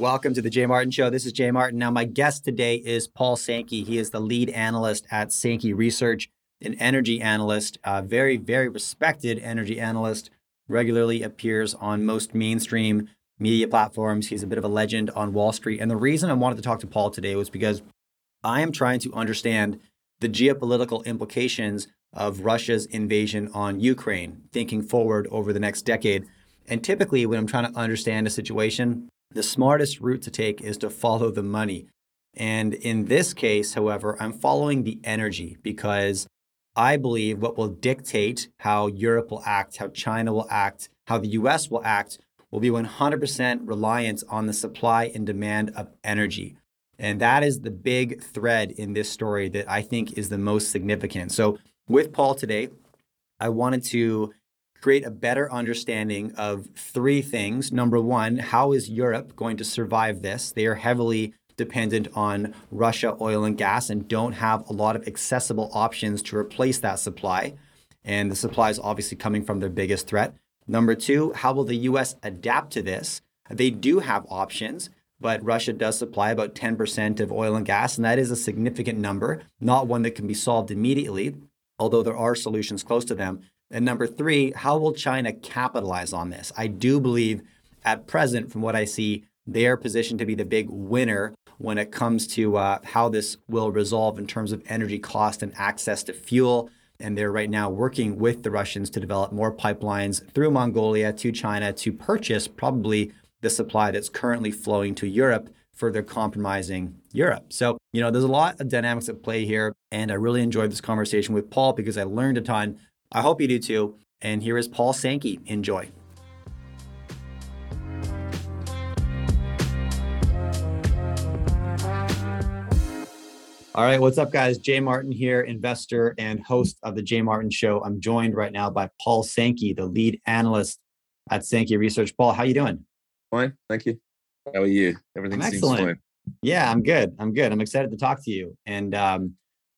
Welcome to the Jay Martin Show. This is Jay Martin. Now, my guest today is Paul Sankey. He is the lead analyst at Sankey Research, an energy analyst, a very, very respected energy analyst, regularly appears on most mainstream media platforms. He's a bit of a legend on Wall Street. And the reason I wanted to talk to Paul today was because I am trying to understand the geopolitical implications of Russia's invasion on Ukraine, thinking forward over the next decade. And typically, when I'm trying to understand a situation, the smartest route to take is to follow the money. And in this case, however, I'm following the energy because I believe what will dictate how Europe will act, how China will act, how the US will act will be 100% reliance on the supply and demand of energy. And that is the big thread in this story that I think is the most significant. So, with Paul today, I wanted to create a better understanding of three things. Number one, how is Europe going to survive this? They are heavily dependent on Russia oil and gas and don't have a lot of accessible options to replace that supply. And the supply is obviously coming from their biggest threat. Number two, how will the US adapt to this? They do have options, but Russia does supply about 10% of oil and gas, and that is a significant number, not one that can be solved immediately, although there are solutions close to them. And number three, how will China capitalize on this? I do believe at present, from what I see, they are positioned to be the big winner when it comes to uh, how this will resolve in terms of energy cost and access to fuel. And they're right now working with the Russians to develop more pipelines through Mongolia to China to purchase probably the supply that's currently flowing to Europe, further compromising Europe. So, you know, there's a lot of dynamics at play here. And I really enjoyed this conversation with Paul because I learned a ton I hope you do too. And here is Paul Sankey. Enjoy. All right, what's up, guys? Jay Martin here, investor and host of the Jay Martin Show. I'm joined right now by Paul Sankey, the lead analyst at Sankey Research. Paul, how you doing? Fine, thank you. How are you? Everything seems fine. Yeah, I'm good. I'm good. I'm excited to talk to you. And um,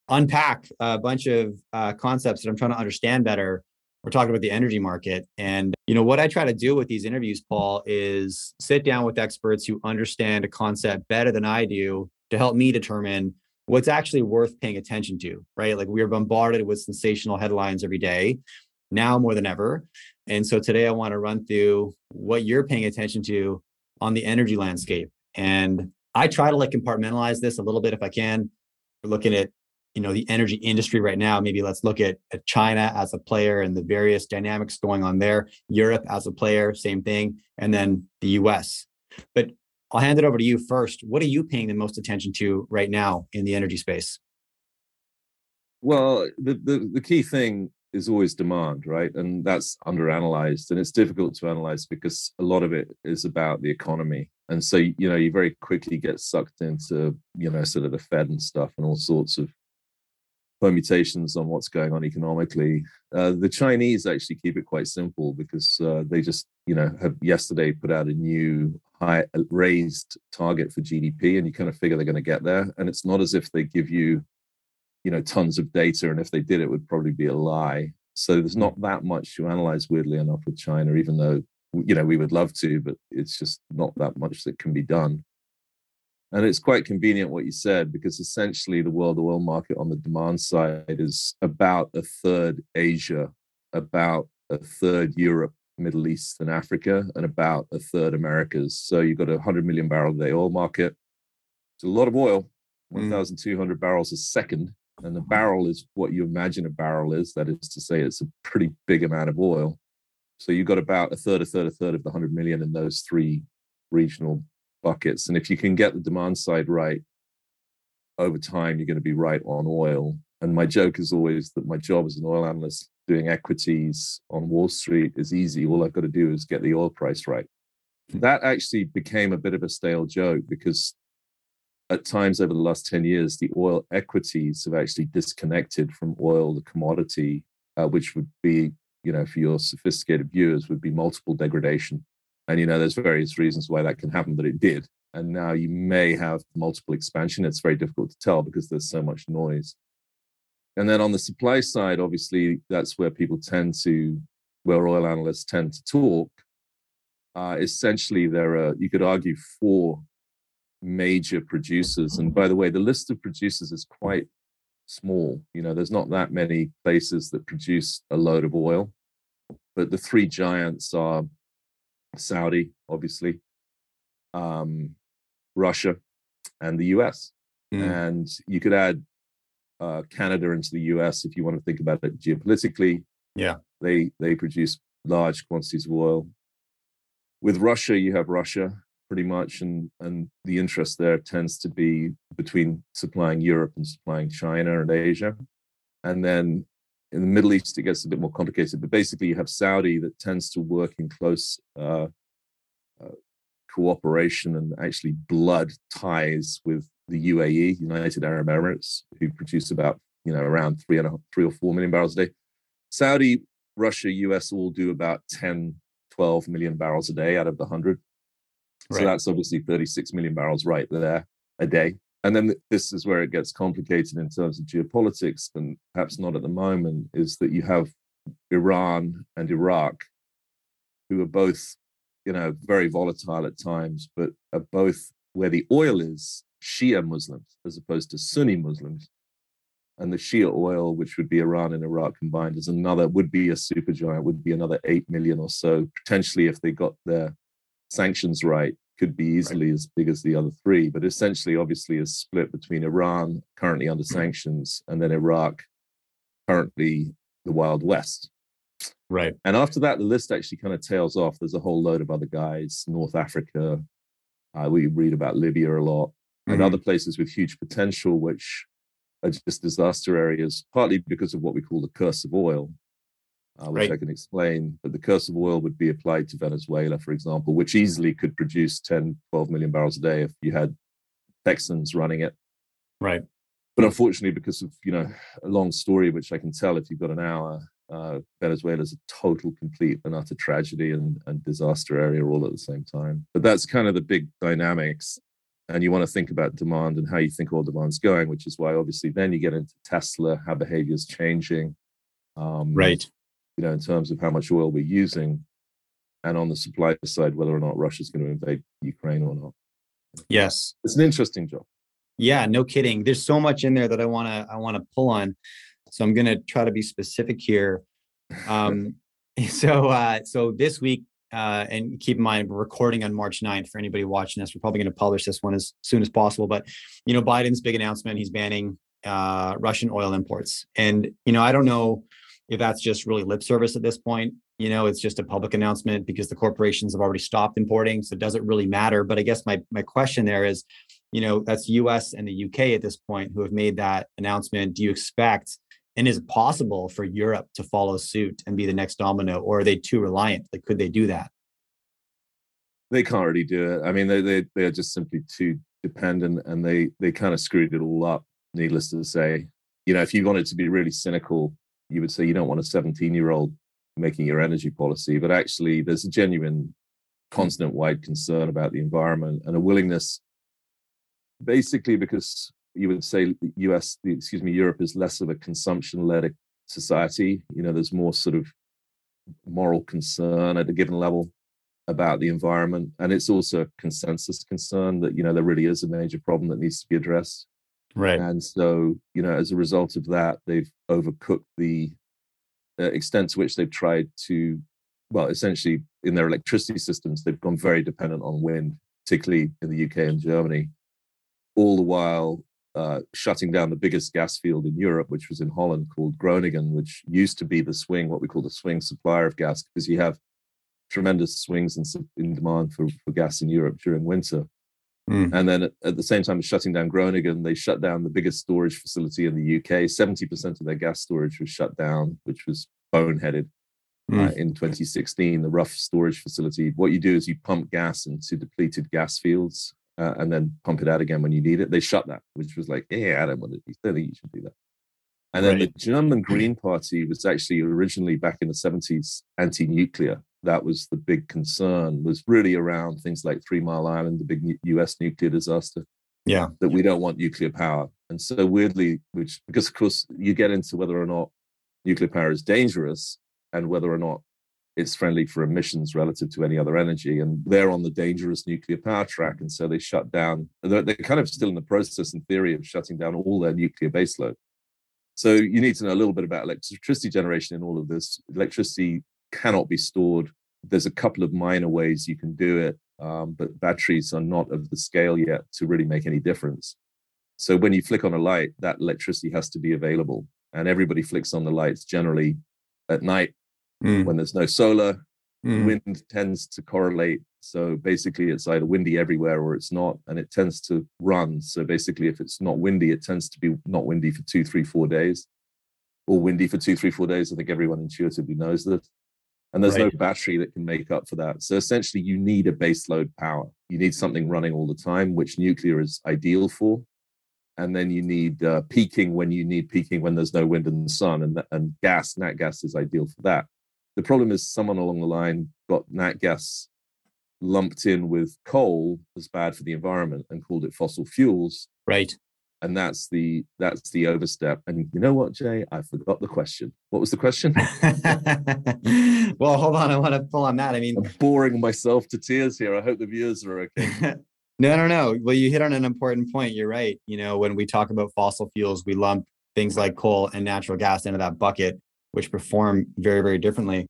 unpack a bunch of uh, concepts that I'm trying to understand better. We're talking about the energy market. And, you know, what I try to do with these interviews, Paul, is sit down with experts who understand a concept better than I do to help me determine what's actually worth paying attention to, right? Like we are bombarded with sensational headlines every day, now more than ever. And so today I want to run through what you're paying attention to on the energy landscape. And I try to like compartmentalize this a little bit if I can. We're looking at you know the energy industry right now maybe let's look at, at china as a player and the various dynamics going on there europe as a player same thing and then the us but i'll hand it over to you first. What are you paying the most attention to right now in the energy space? Well the, the, the key thing is always demand right? And that's underanalyzed and it's difficult to analyze because a lot of it is about the economy. And so you know you very quickly get sucked into you know sort of the fed and stuff and all sorts of permutations on what's going on economically. Uh, the Chinese actually keep it quite simple because uh, they just, you know, have yesterday put out a new high raised target for GDP, and you kind of figure they're going to get there. And it's not as if they give you, you know, tons of data, and if they did, it would probably be a lie. So there's not that much to analyze, weirdly enough, with China, even though you know we would love to, but it's just not that much that can be done. And it's quite convenient what you said because essentially the world oil market on the demand side is about a third Asia, about a third Europe, Middle East, and Africa, and about a third Americas. So you've got a 100 million barrel a day oil market. It's a lot of oil, mm. 1,200 barrels a second. And the barrel is what you imagine a barrel is. That is to say, it's a pretty big amount of oil. So you've got about a third, a third, a third of the 100 million in those three regional buckets. And if you can get the demand side right over time, you're going to be right on oil. And my joke is always that my job as an oil analyst doing equities on Wall Street is easy. All I've got to do is get the oil price right. Hmm. That actually became a bit of a stale joke because at times over the last 10 years, the oil equities have actually disconnected from oil, the commodity, uh, which would be, you know, for your sophisticated viewers, would be multiple degradation. And you know, there's various reasons why that can happen, but it did. And now you may have multiple expansion. It's very difficult to tell because there's so much noise. And then on the supply side, obviously, that's where people tend to, where oil analysts tend to talk. Uh, essentially, there are, you could argue, four major producers. And by the way, the list of producers is quite small. You know, there's not that many places that produce a load of oil, but the three giants are Saudi, obviously, um, Russia, and the US. Mm. And you could add uh, Canada into the US if you want to think about it geopolitically. Yeah, they they produce large quantities of oil. With Russia, you have Russia pretty much, and and the interest there tends to be between supplying Europe and supplying China and Asia, and then in the Middle East it gets a bit more complicated. But basically, you have Saudi that tends to work in close uh, uh, cooperation and actually blood ties with the UAE, United Arab Emirates, who produce about you know around three and a, three or four million barrels a day. Saudi, Russia, US all do about 10, 12 million barrels a day out of the 100. Right. So that's obviously 36 million barrels right there a day. And then this is where it gets complicated in terms of geopolitics, and perhaps not at the moment, is that you have Iran and Iraq, who are both, you know, very volatile at times, but are both where the oil is Shia Muslims as opposed to Sunni Muslims. And the Shia oil, which would be Iran and Iraq combined, is another, would be a supergiant, would be another 8 million or so. Potentially, if they got their sanctions right, could be easily right. as big as the other three. But essentially, obviously, is split between Iran, currently under mm-hmm. sanctions, and then Iraq, currently the Wild West. Right. And after that, the list actually kind of tails off. There's a whole load of other guys, North Africa. Uh, we read about Libya a lot and mm-hmm. other places with huge potential, which are just disaster areas, partly because of what we call the curse of oil, uh, which right. I can explain. But the curse of oil would be applied to Venezuela, for example, which easily could produce 10, 12 million barrels a day if you had Texans running it. Right. But unfortunately, because of you know a long story, which I can tell if you've got an hour, uh, Venezuela is a total, complete, and utter tragedy and, and disaster area all at the same time. But that's kind of the big dynamics and you want to think about demand and how you think all demand's going, which is why obviously then you get into Tesla, how behavior is changing. Um, right. You know, in terms of how much oil we're using, and on the supply side, whether or not Russia's going to invade Ukraine or not. Yes, it's an interesting job. Yeah, no kidding. There's so much in there that I want to I want to pull on, so I'm going to try to be specific here. Um, so uh, so this week uh, and keep in mind, we're recording on March 9th for anybody watching this. We're probably going to publish this one as soon as possible. But, you know, Biden's big announcement, he's banning uh, Russian oil imports. And, you know, I don't know if that's just really lip service at this point. You know, it's just a public announcement because the corporations have already stopped importing. So it doesn't really matter. But I guess my, my question there is, you know, that's US and the UK at this point who have made that announcement. Do you expect and is it possible for Europe to follow suit and be the next domino, or are they too reliant? Like, could they do that? They can't really do it. I mean, they they they are just simply too dependent, and they they kind of screwed it all up. Needless to say, you know, if you wanted to be really cynical, you would say you don't want a 17 year old making your energy policy, but actually, there's a genuine continent wide concern about the environment and a willingness, basically, because you would say US, excuse me, Europe is less of a consumption-led society. You know, there's more sort of moral concern at a given level about the environment, and it's also a consensus concern that you know there really is a major problem that needs to be addressed. Right. And so, you know, as a result of that, they've overcooked the uh, extent to which they've tried to, well, essentially in their electricity systems, they've gone very dependent on wind, particularly in the UK and Germany all the while uh, shutting down the biggest gas field in Europe, which was in Holland called Groningen, which used to be the swing, what we call the swing supplier of gas, because you have tremendous swings in, in demand for, for gas in Europe during winter. Mm. And then at, at, the same time as shutting down Groningen, they shut down the biggest storage facility in the UK. 70% of their gas storage was shut down, which was boneheaded mm. uh, in 2016, the Rough storage facility. What you do is you pump gas into depleted gas fields uh, and then pump it out again when you need it. They shut that, which was like, yeah, I don't want to. I don't think you should do that. And then right. the German Green Party was actually originally back in the 70s anti-nuclear. That was the big concern, was really around things like Three Mile Island, the big US nuclear disaster. Yeah. That we don't want nuclear power. And so weirdly, which because of course you get into whether or not nuclear power is dangerous and whether or not it's friendly for emissions relative to any other energy. And they're on the dangerous nuclear power track. And so they shut down, they're, they're kind of still in the process, in theory, of shutting down all their nuclear baseload. So you need to know a little bit about electricity generation in all of this. Electricity cannot be stored. There's a couple of minor ways you can do it, um, but batteries are not of the scale yet to really make any difference. So when you flick on a light, that electricity has to be available. And everybody flicks on the lights generally at night mm. when there's no solar. Mm. Wind tends to correlate. So basically, it's either windy everywhere or it's not, and it tends to run. So basically, if it's not windy, it tends to be not windy for two, three, four days, or windy for two, three, four days. I think everyone intuitively knows this. And there's right. no battery that can make up for that. So essentially, you need a baseload power. You need something running all the time, which nuclear is ideal for and then you need uh, peaking when you need peaking when there's no wind and sun, and and gas, nat gas is ideal for that. The problem is someone along the line got nat gas lumped in with coal as bad for the environment and called it fossil fuels. Right. And that's the that's the overstep. And you know what, Jay? I forgot the question. What was the question? well, hold on. I want to pull on that. I mean, I'm boring myself to tears here. I hope the viewers are okay. No, no, no. Well, you hit on an important point. You're right. You know, when we talk about fossil fuels, we lump things like coal and natural gas into that bucket, which perform very, very differently.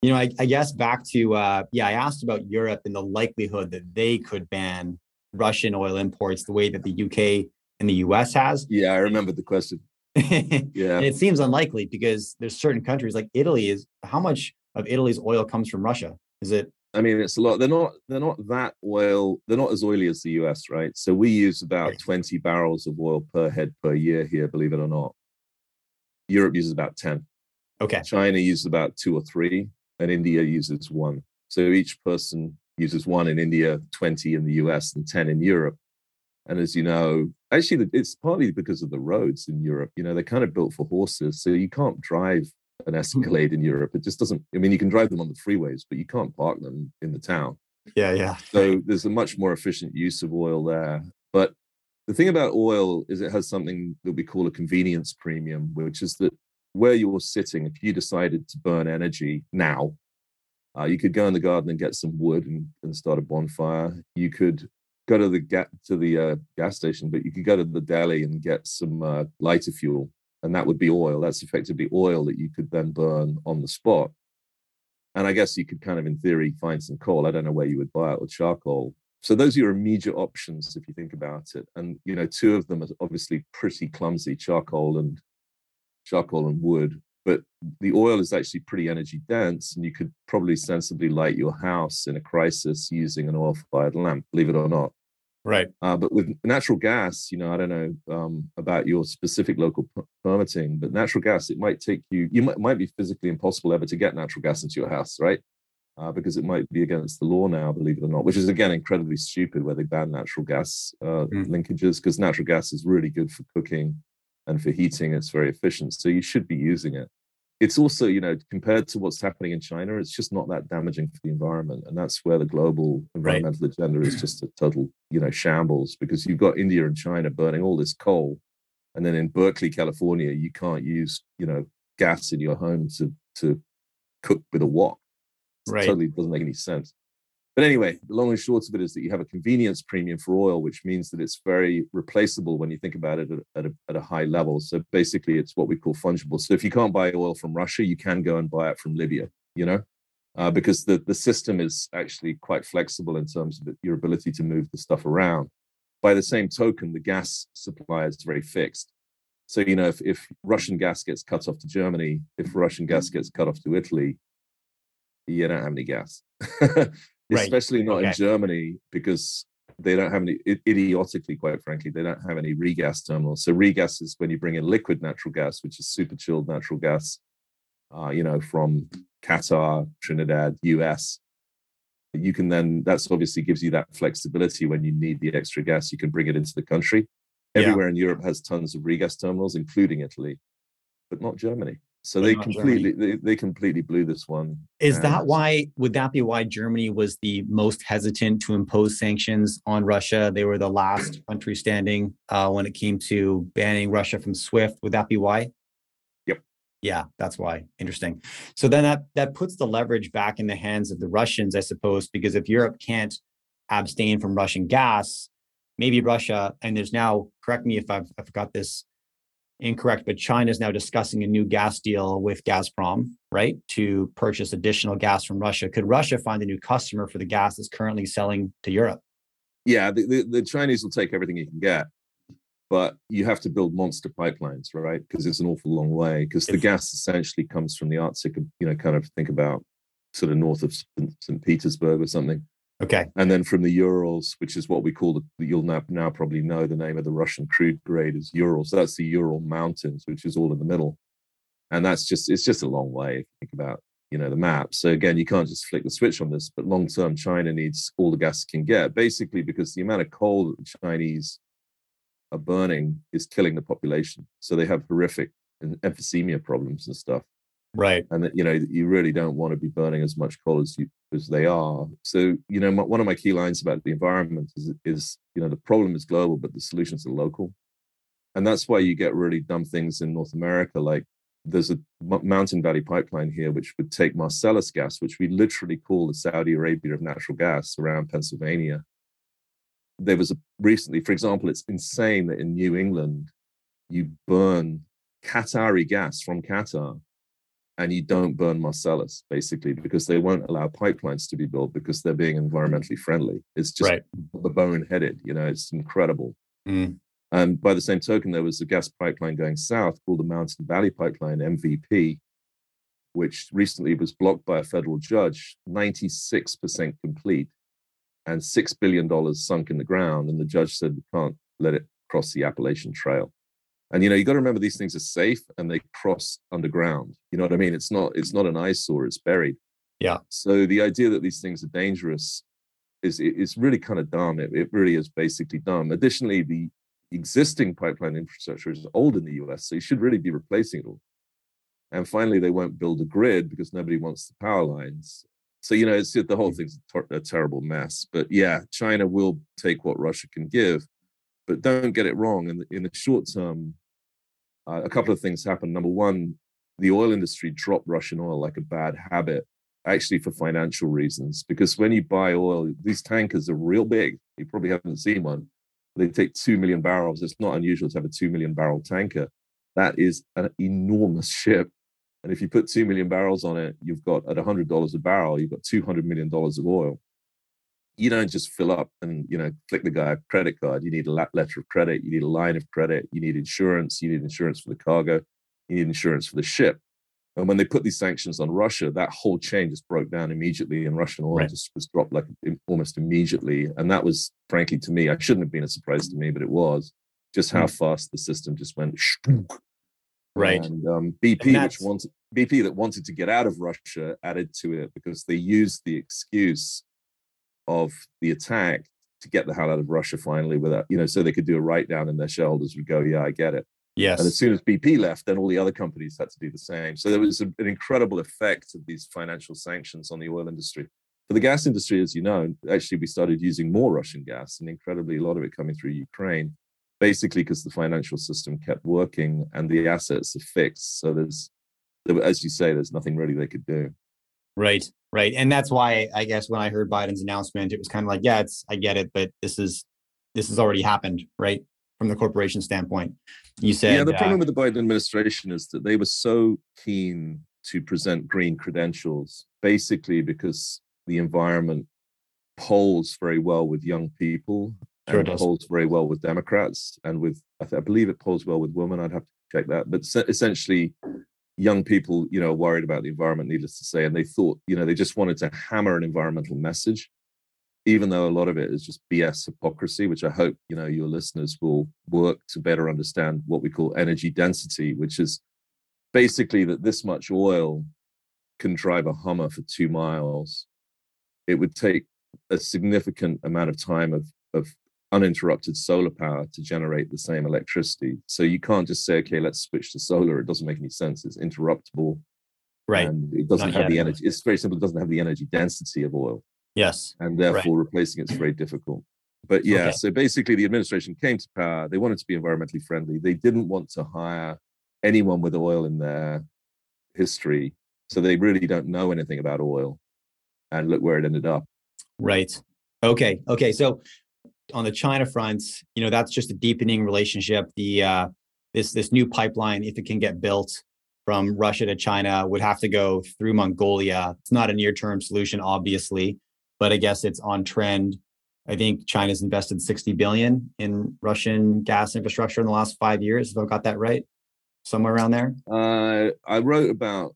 You know, I, I guess back to, uh, yeah, I asked about Europe and the likelihood that they could ban Russian oil imports the way that the UK and the US has. Yeah, I remember the question. yeah. And it seems unlikely because there's certain countries like Italy is how much of Italy's oil comes from Russia? Is it I mean, it's a lot. They're not. They're not that oil. They're not as oily as the US, right? So we use about right. twenty barrels of oil per head per year here. Believe it or not. Europe uses about ten. Okay. China uses about two or three, and India uses one. So each person uses one in India, twenty in the US, and ten in Europe. And as you know, actually, it's partly because of the roads in Europe. You know, they're kind of built for horses, so you can't drive an Escalade in Europe. It just doesn't. I mean, you can drive them on the freeways, but you can't park them in the town. Yeah, yeah. So there's a much more efficient use of oil there. But the thing about oil is it has something that we call a convenience premium, which is that where you're sitting, if you decided to burn energy now, uh, you could go in the garden and get some wood and, and start a bonfire. You could go to the ga- to the uh, gas station, but you could go to the deli and get some uh, lighter fuel and that would be oil. That's effectively oil that you could then burn on the spot. And I guess you could kind of, in theory, find some coal. I don't know where you would buy it or charcoal. So those are your immediate options if you think about it. And you know, two of them are obviously pretty clumsy: charcoal and charcoal and wood. But the oil is actually pretty energy dense, and you could probably sensibly light your house in a crisis using an oil-fired lamp. Believe it or not. Right. Uh, but with natural gas, you know, I don't know um, about your specific local p- permitting, but natural gas, it might take you, you might, might be physically impossible ever to get natural gas into your house, right? Uh, because it might be against the law now, believe it or not, which is again incredibly stupid where they ban natural gas uh, mm. linkages because natural gas is really good for cooking and for heating. It's very efficient. So you should be using it it's also you know compared to what's happening in china it's just not that damaging for the environment and that's where the global environmental right. agenda is just a total you know shambles because you've got india and china burning all this coal and then in berkeley california you can't use you know gas in your home to to cook with a wok it right. totally doesn't make any sense but anyway, the long and short of it is that you have a convenience premium for oil, which means that it's very replaceable when you think about it at, a, at a high level. So basically, it's what we call fungible. So if you can't buy oil from Russia, you can go and buy it from Libya, you know, uh, because the, the system is actually quite flexible in terms of your ability to move the stuff around. By the same token, the gas supply is very fixed. So, you know, if, if Russian gas gets cut off to Germany, if Russian gas gets cut off to Italy, you don't have any gas. right. especially not okay. in Germany because they don't have any idiotically quite frankly they don't have any regas terminals so regas is when you bring in liquid natural gas which is super chilled natural gas uh, you know from qatar trinidad us you can then that's obviously gives you that flexibility when you need the extra gas you can bring it into the country everywhere yeah. in europe has tons of regas terminals including italy but not germany so they completely they, they completely blew this one. Is that why would that be why Germany was the most hesitant to impose sanctions on Russia? They were the last country standing uh, when it came to banning Russia from SWIFT. Would that be why? Yep. Yeah, that's why. Interesting. So then that that puts the leverage back in the hands of the Russians, I suppose, because if Europe can't abstain from Russian gas, maybe Russia, and there's now, correct me if I've I forgot this incorrect, but China is now discussing a new gas deal with Gazprom, right, to purchase additional gas from Russia. Could Russia find a new customer for the gas that's currently selling to Europe? Yeah, the, the, the Chinese will take everything you can get, but you have to build monster pipelines, right? Because it's an awful long way. Because the gas essentially comes from the Arctic, you know, kind of think about sort of north of St. Petersburg or something. Okay. And then from the Urals, which is what we call the, you'll now, now probably know the name of the Russian crude grade is Urals. That's the Ural Mountains, which is all in the middle. And that's just, it's just a long way if you think about, you know, the map. So again, you can't just flick the switch on this, but long term, China needs all the gas it can get, basically because the amount of coal that the Chinese are burning is killing the population. So they have horrific emphysema problems and stuff right. and that you know you really don't want to be burning as much coal as you as they are. So you know one of my key lines about the environment is is you know the problem is global but the solutions are local. And that's why you get really dumb things in north america like there's a mountain valley pipeline here which would take marcellus gas which we literally call the saudi arabia of natural gas around pennsylvania. There was a recently for example it's insane that in new england you burn qatari gas from qatar and you don't burn Marcellus basically because they won't allow pipelines to be built because they're being environmentally friendly. It's just right. the bone headed, you know, it's incredible. Mm. And by the same token, there was a gas pipeline going south called the Mountain Valley Pipeline, MVP, which recently was blocked by a federal judge, 96% complete and $6 billion sunk in the ground. And the judge said, we can't let it cross the Appalachian Trail and you know you got to remember these things are safe and they cross underground you know what i mean? It's not it's not an eyesore it's buried. Yeah. So the idea that these things are dangerous is is really kind of dumb it, it really is basically dumb. Additionally the existing pipeline infrastructure is old in the us so you should really be replacing it all. And finally they won't build a grid because nobody wants the power lines. So you know it's the whole hmm. thing's a terrible mess but yeah china will take what russia can give but don't get it wrong. In the, in the short term, uh, a couple of things happen. Number one, the oil industry dropped Russian oil like a bad habit, actually for financial reasons. Because when you buy oil, these tankers are real big. You probably haven't seen one. They take 2 million barrels. It's not unusual to have a 2 million barrel tanker. That is an enormous ship. And if you put 2 million barrels on it, you've got at $100 a barrel, you've got $200 million of oil you don't just fill up and you know click the guy a credit card. You need a letter of credit. You need a line of credit. You need insurance. You need insurance for the cargo. You need insurance for the ship. And when they put these sanctions on russia that whole chain just broke down immediately and russian oil right. just was dropped like almost immediately. And that was frankly to me i shouldn't have been a surprise to me but it was just how mm. fast the system just went right. And um, bp and which wanted bp that wanted to get out of russia added to it because they used the excuse of the attack to get the hell out of Russia finally without, you know, so they could do a write down in their shareholders would go, yeah, I get it. Yes. And as soon as BP left, then all the other companies had to do the same. So there was a, an incredible effect of these financial sanctions on the oil industry. For the gas industry, as you know, actually we started using more Russian gas and incredibly a lot of it coming through Ukraine, basically because the financial system kept working and the assets are fixed. So there's, as you say, there's nothing really they could do. Right. Right. And that's why I guess when I heard Biden's announcement, it was kind of like, yeah, it's I get it, but this is this has already happened, right? From the corporation standpoint. You said Yeah, the problem uh, with the Biden administration is that they were so keen to present green credentials, basically because the environment polls very well with young people sure and polls very well with Democrats and with I, th- I believe it polls well with women. I'd have to check that. But essentially young people, you know, worried about the environment, needless to say, and they thought, you know, they just wanted to hammer an environmental message, even though a lot of it is just BS hypocrisy, which I hope, you know, your listeners will work to better understand what we call energy density, which is basically that this much oil can drive a Hummer for two miles. It would take a significant amount of time of, of uninterrupted solar power to generate the same electricity. So you can't just say, okay, let's switch to solar. It doesn't make any sense. It's interruptible. Right. And it doesn't Not have yet. the energy. It's very simple. It doesn't have the energy density of oil. Yes. And therefore right. replacing it's very difficult. But yeah, okay. so basically the administration came to power. They wanted to be environmentally friendly. They didn't want to hire anyone with oil in their history. So they really don't know anything about oil. And look where it ended up. Right. Okay. Okay. So on the China front, you know, that's just a deepening relationship. The uh, this this new pipeline, if it can get built from Russia to China, would have to go through Mongolia. It's not a near term solution, obviously, but I guess it's on trend. I think China's invested 60 billion in Russian gas infrastructure in the last five years. If I got that right, somewhere around there. Uh, I wrote about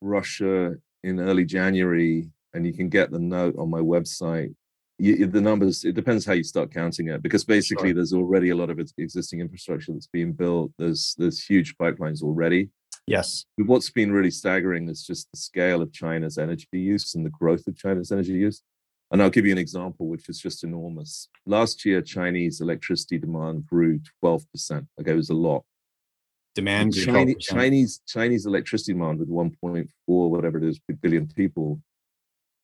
Russia in early January, and you can get the note on my website. You, the numbers, it depends how you start counting it, because basically sure. there's already a lot of existing infrastructure that's being built. There's there's huge pipelines already. Yes. But what's been really staggering is just the scale of China's energy use and the growth of China's energy use. And I'll give you an example, which is just enormous. Last year, Chinese electricity demand grew 12%. Okay, it was a lot. Demand Chinese, Chinese Chinese electricity demand with 1.4 whatever it is billion people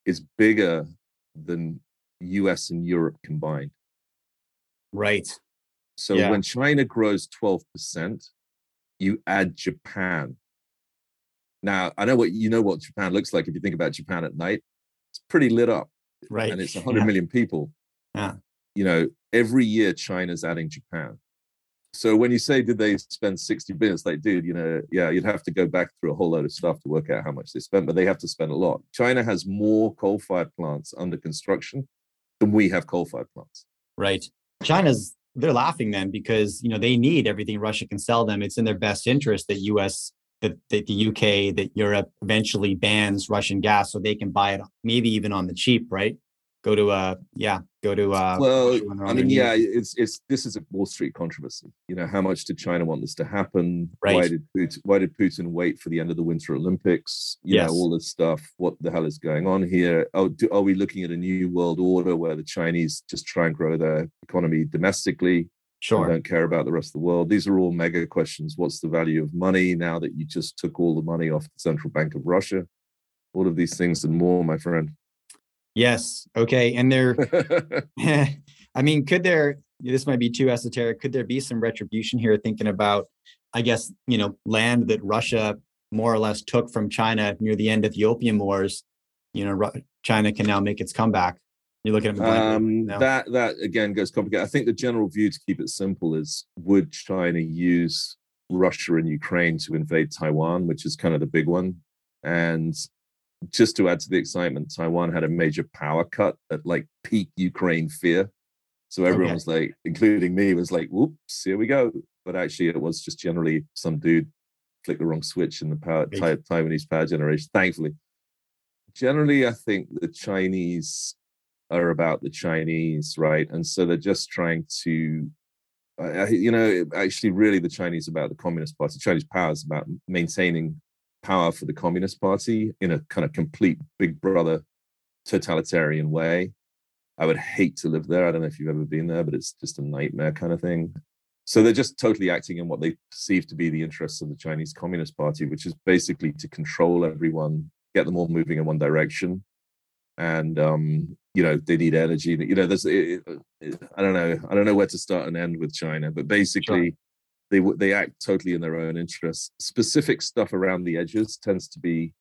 is bigger than US and Europe combined. Right. So yeah. when China grows 12%, you add Japan. Now, I know what you know what Japan looks like if you think about Japan at night. It's pretty lit up. Right. And it's 100 yeah. million people. Yeah. You know, every year China's adding Japan. So when you say did they spend 60 billion, it's like, dude, you know, yeah, you'd have to go back through a whole load of stuff to work out how much they spent, but they have to spend a lot. China has more coal-fired plants under construction we have coal-fired plants. Right. China's they're laughing then because you know they need everything Russia can sell them. It's in their best interest that U.S. that, that the UK that Europe eventually bans Russian gas so they can buy it maybe even on the cheap, right? Go to uh yeah, go to uh well I mean yeah, it's it's this is a Wall Street controversy. You know, how much did China want this to happen? Right. Why did Putin why did Putin wait for the end of the Winter Olympics? You yes. know, all this stuff. What the hell is going on here? Oh, do, are we looking at a new world order where the Chinese just try and grow their economy domestically? Sure. don't care about the rest of the world. These are all mega questions. What's the value of money now that you just took all the money off the central bank of Russia? All of these things and more, my friend. Yes. Okay. And there, I mean, could there, this might be too esoteric, could there be some retribution here thinking about, I guess, you know, land that Russia more or less took from China near the end of the Opium Wars? You know, China can now make its comeback. You're looking at um, that. That again goes complicated. I think the general view, to keep it simple, is would China use Russia and Ukraine to invade Taiwan, which is kind of the big one, and just to add to the excitement, Taiwan had a major power cut at like peak Ukraine fear. So everyone okay. was like, including me, was like, whoops, here we go. But actually, it was just generally some dude flicked the wrong switch in the power, Taiwanese power generation, thankfully. Generally, I think the Chinese are about the Chinese, right? And so they're just trying to, uh, you know, actually, really, the Chinese about the Communist Party. Chinese power is about maintaining power for the Communist Party in a kind of complete Big Brother totalitarian way. I would hate to live there. I don't know if you've ever been there, but it's just a nightmare kind of thing. So they're just totally acting in what they perceive to be the interests of the Chinese Communist Party, which is basically to control everyone, get them all moving in one direction, and um, you know they need energy. You know, there's it, it, I don't know, I don't know where to start and end with China, but basically. Sure they they act totally in their own interests. Specific stuff around the edges tends to be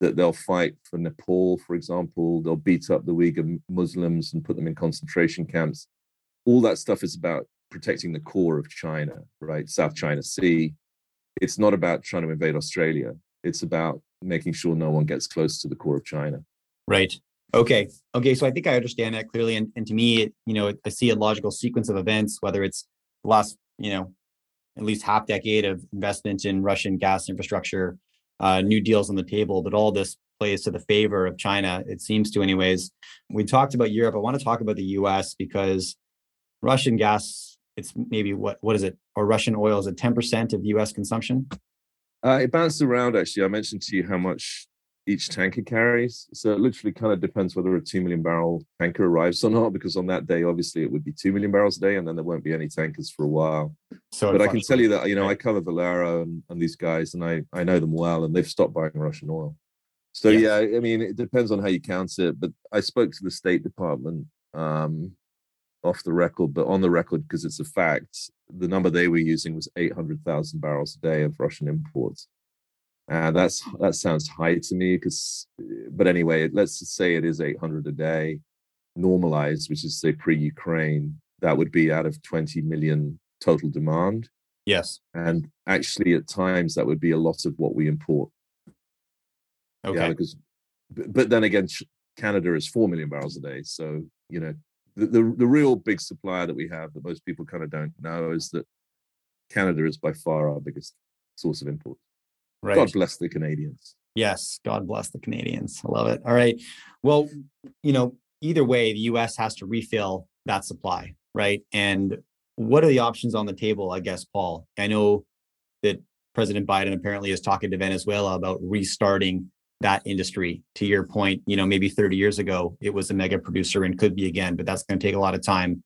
that they'll fight for Nepal, for example. They'll beat up the Uyghur Muslims and put them in concentration camps. All that stuff is about protecting the core of China, right? South China Sea. It's not about trying to invade Australia. It's about making sure no one gets close to the core of China. Right. Okay. Okay. So I think I understand that clearly. And, and to me, it, you know, I see a logical sequence of events, whether it's the last, you know, at least half decade of investment in Russian gas infrastructure, uh, new deals on the table, but all this plays to the favor of China, it seems to, anyways. We talked about Europe. I want to talk about the US because Russian gas, it's maybe what what is it? Or Russian oil is it 10% of US consumption? Uh, it bounced around actually. I mentioned to you how much each tanker carries. So it literally kind of depends whether a 2 million barrel tanker arrives or not, because on that day, obviously, it would be 2 million barrels a day, and then there won't be any tankers for a while. So but I can tell you that, you know, I cover Valero and, and these guys, and I, I know them well, and they've stopped buying Russian oil. So, yes. yeah, I mean, it depends on how you count it. But I spoke to the State Department um, off the record, but on the record, because it's a fact, the number they were using was 800,000 barrels a day of Russian imports Uh, that's that sounds high to me because, but anyway, let's say it is 800 a day, normalized, which is say pre-Ukraine. That would be out of 20 million total demand. Yes, and actually, at times that would be a lot of what we import. Okay. Yeah, because, but then again, Canada is four million barrels a day. So you know, the, the the real big supplier that we have that most people kind of don't know is that Canada is by far our biggest source of imports. Right. God bless the Canadians. Yes, God bless the Canadians. I love it. All right. Well, you know, either way, the US has to refill that supply, right? And what are the options on the table, I guess, Paul? I know that President Biden apparently is talking to Venezuela about restarting that industry. To your point, you know, maybe 30 years ago, it was a mega producer and could be again, but that's going to take a lot of time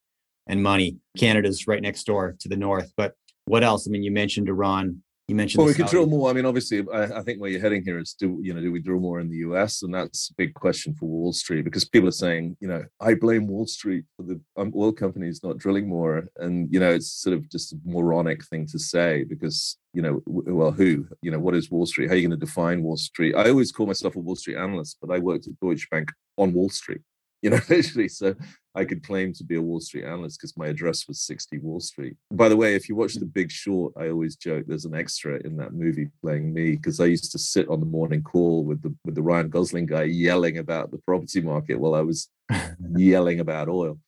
and money. Canada's right next door to the north. But what else? I mean, you mentioned Iran, you mentioned. Well, we could drill more. I mean, obviously, I, I, think where you're heading here is do you know do we drill more in the U.S. and that's a big question for Wall Street because people are saying you know I blame Wall Street for the um, oil companies not drilling more, and you know it's sort of just a moronic thing to say because you know well who you know what is Wall Street? How are you going to define Wall Street? I always call myself a Wall Street analyst, but I worked at Deutsche Bank on Wall Street you know, literally. So I could claim to be a Wall Street analyst because my address was 60 Wall Street. By the way, if you watch hmm. The Big Short, I always joke there's an extra in that movie playing me because I used to sit on the morning call with the with the Ryan Gosling guy yelling about the property market while I was yelling about oil.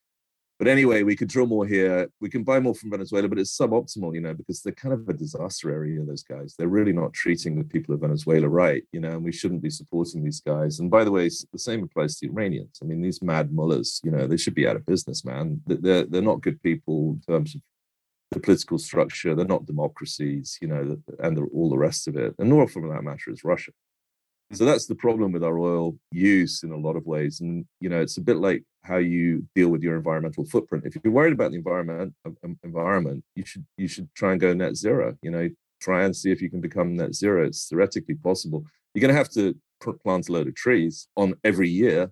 But anyway, we could drill more here. We can buy more from Venezuela, but it's suboptimal, you know, because they're kind of a disaster area, those guys. They're really not treating the people of Venezuela right, you know, and we shouldn't be supporting these guys. And by the way, the same applies to the Iranians. I mean, these mad mullahs, you know, they should be out of business, man. They're, they're not good people in terms of the political structure. They're not democracies, you know, and all the rest of it. And nor, from that matter, is Russia. So that's the problem with our oil use in a lot of ways. And, you know, it's a bit like how you deal with your environmental footprint. If you're worried about the environment, um, environment, you should you should try and go net zero. You know, try and see if you can become net zero. It's theoretically possible. You're going to have to plant a load of trees on every year,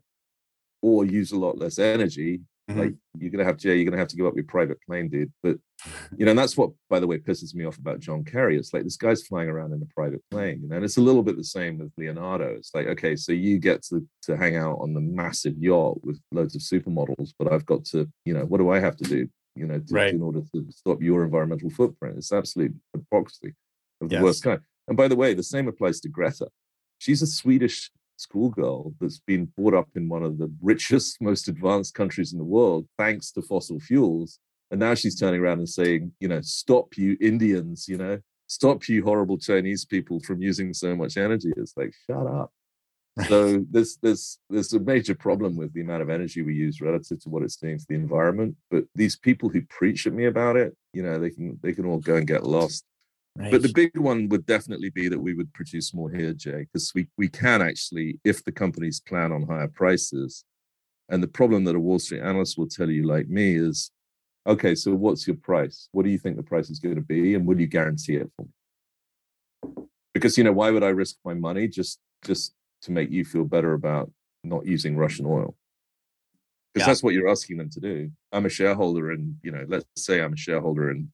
or use a lot less energy Mm-hmm. Like you're gonna have to, yeah, you're gonna have to give up your private plane, dude. But you know, and that's what, by the way, pisses me off about John Kerry. It's like this guy's flying around in a private plane, you know, and it's a little bit the same with Leonardo. It's like, okay, so you get to to hang out on the massive yacht with loads of supermodels, but I've got to, you know, what do I have to do, you know, to, right. in order to stop your environmental footprint? It's absolute hypocrisy of the yes. worst kind. And by the way, the same applies to Greta. She's a Swedish schoolgirl that's been brought up in one of the richest, most advanced countries in the world, thanks to fossil fuels. And now she's turning around and saying, you know, stop you Indians, you know, stop you horrible Chinese people from using so much energy. It's like, shut up. so there's there's there's a major problem with the amount of energy we use relative to what it's doing to the environment. But these people who preach at me about it, you know, they can they can all go and get lost. Right. But the big one would definitely be that we would produce more here, Jay, because we, we can actually, if the companies plan on higher prices. And the problem that a Wall Street analyst will tell you, like me, is okay, so what's your price? What do you think the price is going to be? And will you guarantee it for me? Because, you know, why would I risk my money just just to make you feel better about not using Russian oil? Because yeah. that's what you're asking them to do. I'm a shareholder, and you know, let's say I'm a shareholder in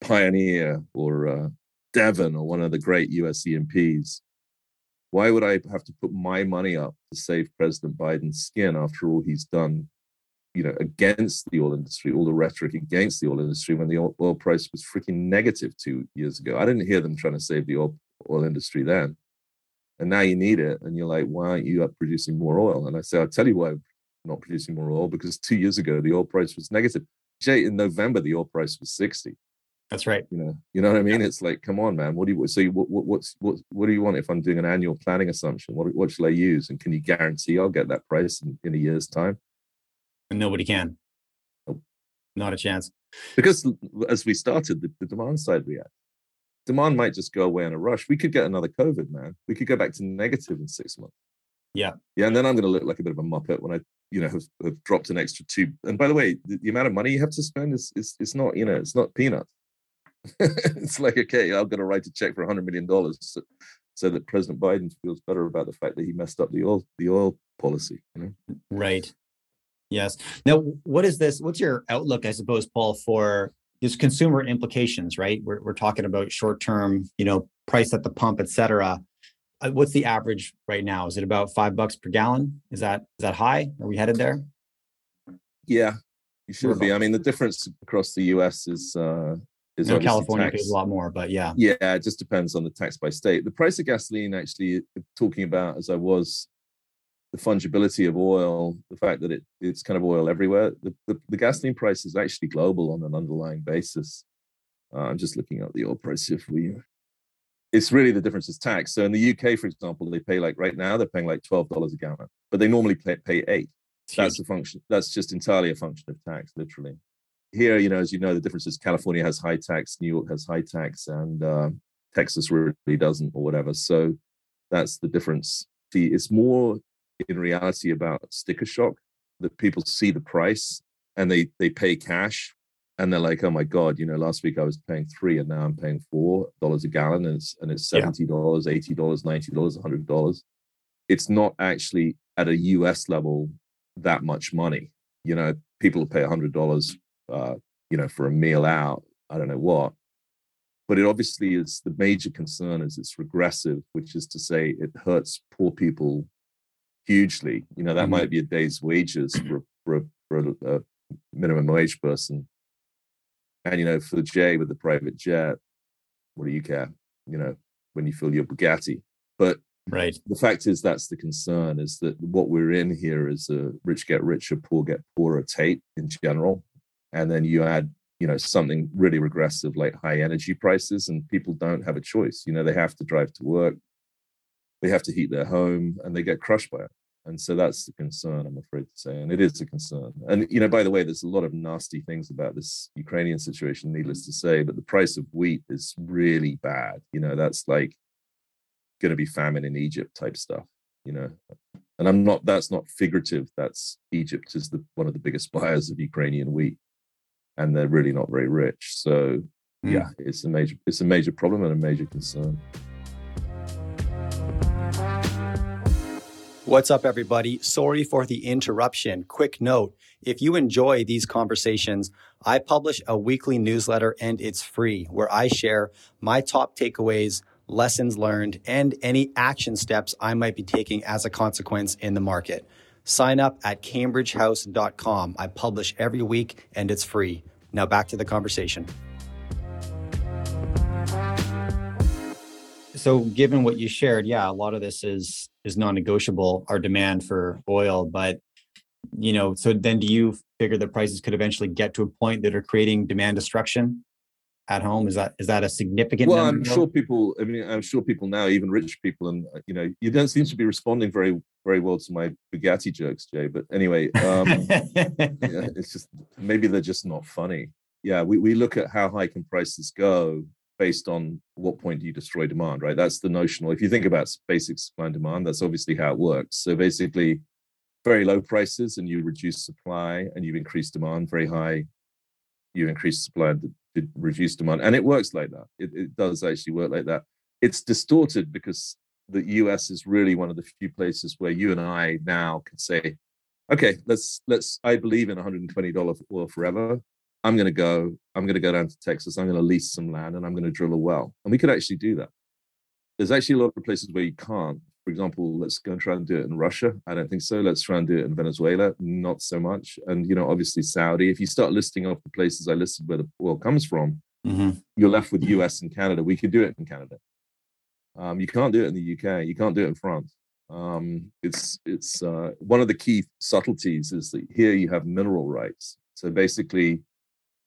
Pioneer or uh, Devon or one of the great US E&Ps. Why would I have to put my money up to save President Biden's skin after all he's done, you know, against the oil industry, all the rhetoric against the oil industry when the oil price was freaking negative two years ago? I didn't hear them trying to save the oil, oil industry then. And now you need it. And you're like, why aren't you up producing more oil? And I say, I'll tell you why I'm not producing more oil because two years ago the oil price was negative. Jay, in November, the oil price was 60. That's right. You know, you know what I mean? Yeah. It's like, come on, man. What do you so? What, what, what's what? What do you want if I'm doing an annual planning assumption? What what should I use? And can you guarantee I'll get that price in, in a year's time? And nobody can. Nope. Not a chance. Because as we started, the, the demand side reacts. Demand might just go away in a rush. We could get another COVID, man. We could go back to negative in six months. Yeah. Yeah. And then I'm going to look like a bit of a muppet when I, you know, have, have dropped an extra two. And by the way, the, the, amount of money you have to spend is, is, is not, you know, it's not peanuts. it's like, okay, I'm going to write a check for $100 million so, so, that President Biden feels better about the fact that he messed up the oil, the oil policy. You know? Right. Yes. Now, what is this? What's your outlook, I suppose, Paul, for these consumer implications, right? We're, we're talking about short term, you know, price at the pump, et cetera. uh, what's the average right now? Is it about five bucks per gallon? Is that is that high? Are we headed there? Yeah, you should be. I mean, the difference across the U.S. is uh, is no, California pays a lot more, but yeah, yeah, it just depends on the tax by state. The price of gasoline, actually, uh, talking about as I was, the fungibility of oil, the fact that it it's kind of oil everywhere. The the, the gasoline price is actually global on an underlying basis. Uh, I'm just looking at the oil price if we it's really the difference is tax. So in the UK, for example, they pay like right now they're paying like twelve dollars a gallon, but they normally pay, pay eight. That's a function. That's just entirely a function of tax, literally. Here, you know, as you know, the difference is California has high tax, New York has high tax, and uh, Texas really doesn't, or whatever. So that's the difference. See, it's more in reality about sticker shock that people see the price and they they pay cash and they're like, oh my god, you know, last week I was paying three, and now I'm paying four dollars a gallon, and it's and it's seventy dollars, eighty dollars, ninety dollars, hundred dollars. It's not actually at a U.S. level that much money. You know, people pay hundred dollars, uh, you know, for a meal out. I don't know what, but it obviously is the major concern is it's regressive, which is to say it hurts poor people hugely. You know, that mm-hmm. might be a day's wages for for, for a, a minimum wage person and you know, for the J with the private jet, what do you care? You know, when you fill your Bugatti. But right, the fact is that's the concern is that what we're in here is a rich get richer, poor get poorer tape in general. And then you add, you know, something really regressive like high energy prices, and people don't have a choice. You know, they have to drive to work, they have to heat their home, and they get crushed by it. And so that's the concern i'm afraid to say and it is a concern. And you know by the way there's a lot of nasty things about this ukrainian situation needless to say but the price of wheat is really bad you know that's like going to be famine in egypt type stuff you know? And i'm not that's not figurative that's egypt is the one of the biggest buyers of ukrainian wheat and they're really not very rich so mm. yeah it's a major it's a major problem and a major concern What's up, everybody? Sorry for the interruption. Quick note if you enjoy these conversations, I publish a weekly newsletter and it's free where I share my top takeaways, lessons learned, and any action steps I might be taking as a consequence in the market. Sign up at cambridgehouse.com. I publish every week and it's free. Now back to the conversation. So, given what you shared, yeah, a lot of this is is non-negotiable our demand for oil but you know so then do you figure the prices could eventually get to a point that are creating demand destruction at home is that is that a significant well i'm sure people i mean i'm sure people now even rich people and uh, you know you don't seem to be responding very very well to my bugatti jokes jay but anyway um yeah, it's just maybe they're just not funny yeah we, we look at how high can prices go based on what point do you destroy demand, right? That's the notional. If you think about basic supply and demand, that's obviously how it works. So basically, very low prices and you reduce supply and you increase demand, very high, you increase supply to reduce demand. And it works like that. It, it does actually work like that. It's distorted because the US is really one of the few places where you and I now can say, okay, let's let's I believe in $120 oil forever. I'm going to go, I'm going to go down to Texas, I'm going to lease some land and I'm going to drill a well. And we could actually do that. There's actually a lot of places where you can't. For example, let's go and try and do it in Russia. I don't think so. Let's try and do it in Venezuela. Not so much. And, you know, obviously Saudi. If you start listing off the places I listed where the oil comes from, mm-hmm. you're left with US and Canada. We could do it in Canada. Um, you can't do it in the UK. You can't do it in France. Um, it's it's uh, one of the key subtleties is that here you have mineral rights. So basically,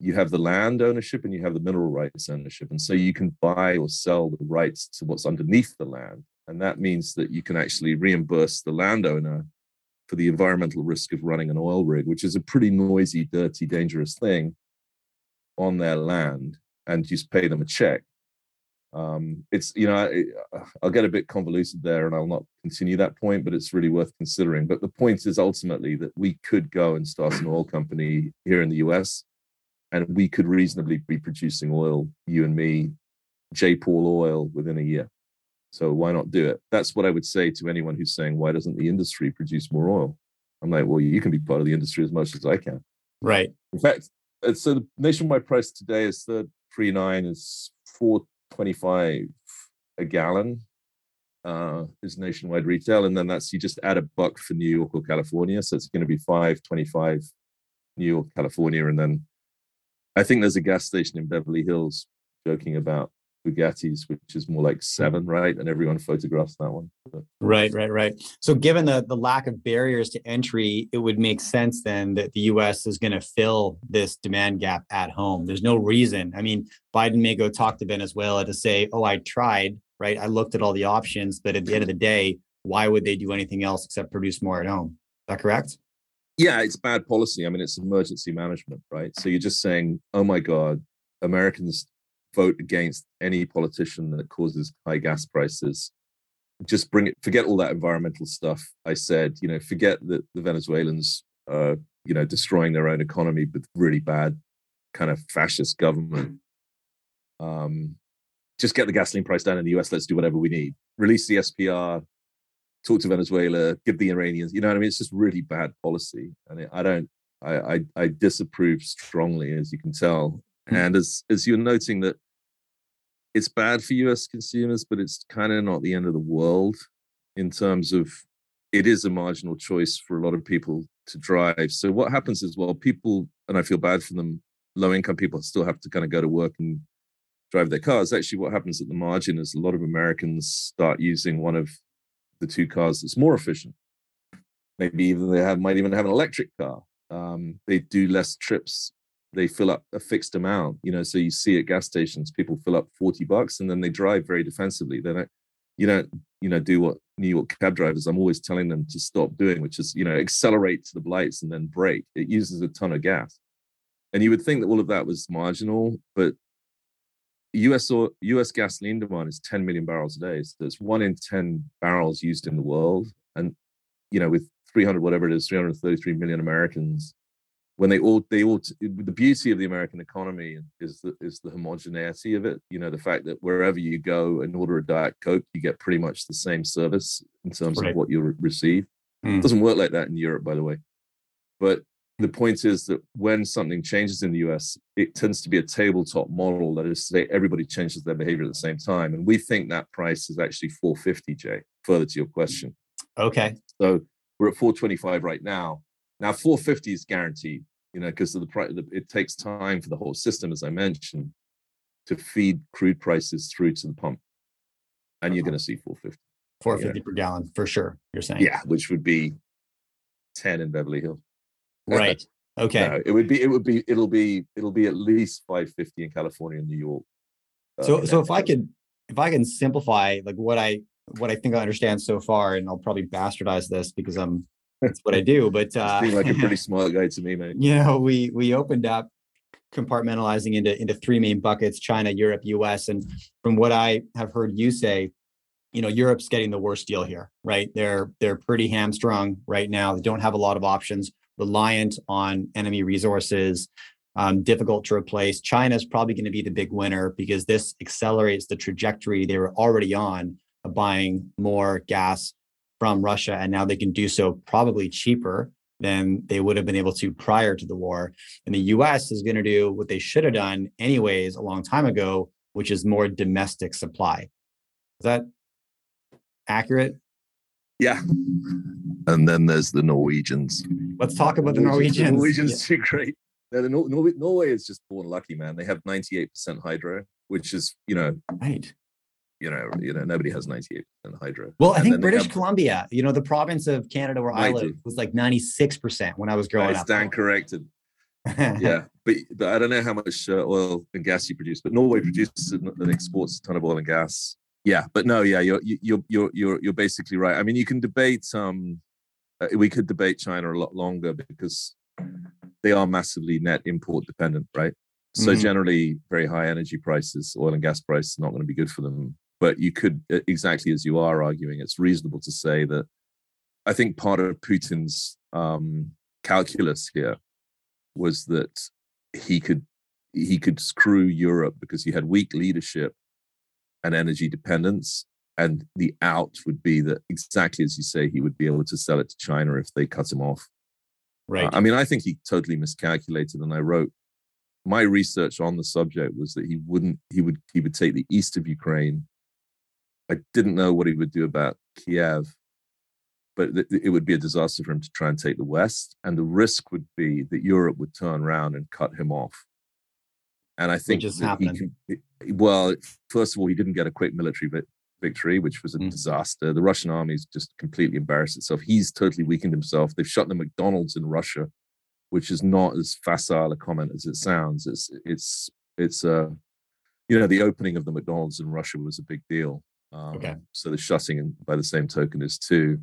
you have the land ownership and you have the mineral rights ownership. And so you can buy or sell the rights to what's underneath the land. And that means that you can actually reimburse the landowner for the environmental risk of running an oil rig, which is a pretty noisy, dirty, dangerous thing on their land, and just pay them a check. Um, it's, you know, I, I'll get a bit convoluted there and I'll not continue that point, but it's really worth considering. But the point is ultimately that we could go and start an oil company here in the US and we could reasonably be producing oil, you and me, J. Paul oil within a year. So why not do it? That's what I would say to anyone who's saying, why doesn't the industry produce more oil? I'm like, well, you can be part of the industry as much as I can. Right. In fact, uh, so the nationwide price today is third three nine is four twenty five a gallon. uh, is nationwide retail, and then that's you just add a buck for New York or California, so it's going to be five twenty-five New York, California, and then I think there's a gas station in Beverly Hills joking about Bugattis, which is more like seven, right? And everyone photographs that one. Right, right, right. So, given the the lack of barriers to entry, it would make sense then that the U.S. is going to fill this demand gap at home. There's no reason. I mean, Biden may go talk to Venezuela to say, "Oh, I tried. Right, I looked at all the options, but at the end of the day, why would they do anything else except produce more at home?" Is that correct? Yeah, it's bad policy. I mean, it's emergency management, right? So you're just saying, "Oh my God, Americans vote against any politician that causes high gas prices. Just bring it, forget all that environmental stuff. I said, you know, forget that the Venezuelans are, you know, destroying their own economy with really bad kind of fascist government. Um, just get the gasoline price down in the US. Let's do whatever we need. Release the SPR, talk to Venezuela, give the Iranians, you know what I mean? It's just really bad policy. And I don't, I, I, I disapprove strongly, as you can tell. Hmm. And as as you're noting that it's bad for US consumers, but it's kind of not the end of the world in terms of it is a marginal choice for a lot of people to drive. So what happens is well, people and I feel bad for them, low income people still have to kind of go to work and drive their cars. Actually, what happens at the margin is a lot of Americans start using one of the two cars that's more efficient. Maybe even they have might even have an electric car. Um, they do less trips they fill up a fixed amount you know so you see at gas stations people fill up 40 bucks and then they drive very defensively. They don't you don't you know do what new york cab drivers i'm always telling them to stop doing which is you know accelerate to the lights and then brake. It uses a ton of gas. And you would think that all of that was marginal but us or us gasoline demand is 10 million barrels a day. So it's one in 10 barrels used in the world. And you know with 300 whatever it is 333 million americans when they all they all the beauty of the American economy is the is the homogeneity of it. You know, the fact that wherever you go and order a diet coke, you get pretty much the same service in terms right. of what you receive. Mm. It doesn't work like that in Europe, by the way. But the point is that when something changes in the US, it tends to be a tabletop model. That is to say, everybody changes their behavior at the same time. And we think that price is actually 450, Jay, further to your question. Okay. So we're at 425 right now. Now, 450 is guaranteed you know, because of the price, it takes time for the whole system, as I mentioned, to feed crude prices through to the pump, and you're uh-huh. going to see 450. 450 per gallon for sure. You're saying, yeah, which would be 10 in Beverly Hills. Right. Okay. No, it would be. It would be. It'll be. It'll be at least 550 in California and New York. Uh, so, so if I could, if I can simplify like what I what I think I understand so far, and I'll probably bastardize this because I'm that's what I do. But uh, seem like a pretty smart guy to me, mate. You know, we we opened up compartmentalizing into into three main buckets: China, Europe, U.S. And from what I have heard you say, you know, Europe's getting the worst deal here, right? They're they're pretty hamstrung right now. They don't have a lot of options, reliant on enemy resources. Um, difficult to replace. China is probably going to be the big winner because this accelerates the trajectory they were already on of buying more gas from Russia, and now they can do so probably cheaper than they would have been able to prior to the war. And the US is going to do what they should have done anyways a long time ago, which is more domestic supply. Is that accurate? Yeah. And then there's the Norwegians. Let's talk about the Norwegians. The Norwegians yeah. great. the Nor- Nor- Norway is just born lucky, man. They have 98% hydro, which is, you know, right you know, you know, nobody has 98% hydro. Well, I and think British have, Columbia, you know, the province of Canada where I live was like 96% when I was growing up. Stand corrected. yeah, but but I don't know how much uh, oil and gas you produce, but Norway produces and exports a ton of oil and gas. Yeah, but no, yeah, you're you're you're you're you're basically right. I mean, you can debate. Um, uh, we could debate China a lot longer because they are massively net import dependent, right? So mm-hmm. generally, very high energy prices, oil and gas prices, not going to be good for them but you could exactly as you are arguing it's reasonable to say that i think part of putin's um, calculus here was that he could he could screw europe because he had weak leadership and energy dependence and the out would be that exactly as you say he would be able to sell it to china if they cut him off. Right. Uh, i mean i think he totally miscalculated and i wrote my research on the subject was that he wouldn't he would he would take the east of ukraine I didn't know what he would do about Kiev, but it would be a disaster for him to try and take the West. And the risk would be that Europe would turn around and cut him off. And I think just happened. well, first of all, he didn't get a quick military victory, which was a mm. disaster. The Russian army's just completely embarrassed itself. He's totally weakened himself. They've shut the McDonald's in Russia, which is not as facile a comment as it sounds. It's it's it's uh you know the opening of the McDonald's in Russia was a big deal. Um, okay. So the shutting, by the same token, is too.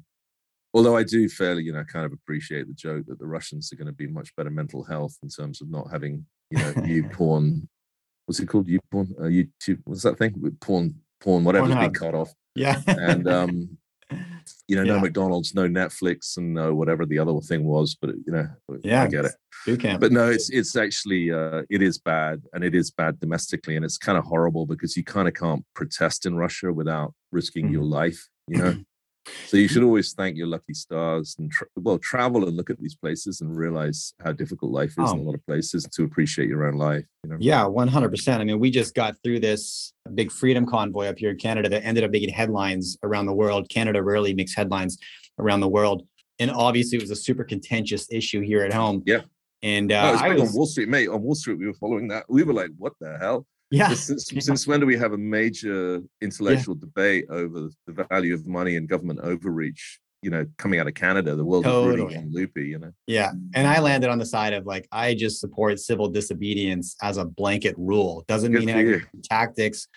Although I do fairly, you know, kind of appreciate the joke that the Russians are going to be much better mental health in terms of not having, you know, you porn. What's it called? You porn? Uh, YouTube. What's that thing? Porn porn, whatever's being cut off. Yeah. and um, you know, yeah. no McDonald's, no Netflix, and no whatever the other thing was. But you know, yeah, I get it. You can. But no, it's it's actually uh, it is bad, and it is bad domestically, and it's kind of horrible because you kind of can't protest in Russia without risking mm-hmm. your life. You know. So you should always thank your lucky stars and tra- well travel and look at these places and realize how difficult life is oh. in a lot of places to appreciate your own life. You know? Yeah, one hundred percent. I mean, we just got through this big freedom convoy up here in Canada that ended up making headlines around the world. Canada rarely makes headlines around the world, and obviously it was a super contentious issue here at home. Yeah. And uh, no, I was on Wall Street, mate. On Wall Street, we were following that. We were like, "What the hell?" Yeah. Since, yeah. since when do we have a major intellectual yeah. debate over the value of money and government overreach? You know, coming out of Canada, the world totally. is really loopy. You know. Yeah, and I landed on the side of like I just support civil disobedience as a blanket rule. Doesn't Good mean tactics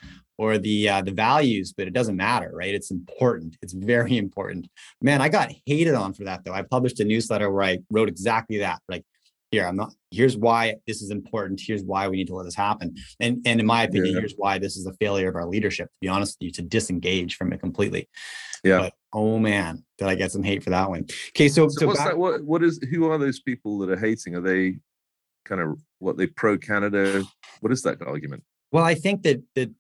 or the uh, the values, but it doesn't matter, right? It's important. It's very important. Man, I got hated on for that though. I published a newsletter where I wrote exactly that. Like here i'm not here's why this is important here's why we need to let this happen. And and in my opinion yeah. here's why this is a failure of our leadership to be honest with you to disengage from it completely. Yeah. But, oh man did i get some hate for that one. Okay so, so, so what's back- that what what is who are those people that are hating? Are they kind of what they pro canada what is that argument? Well i think that that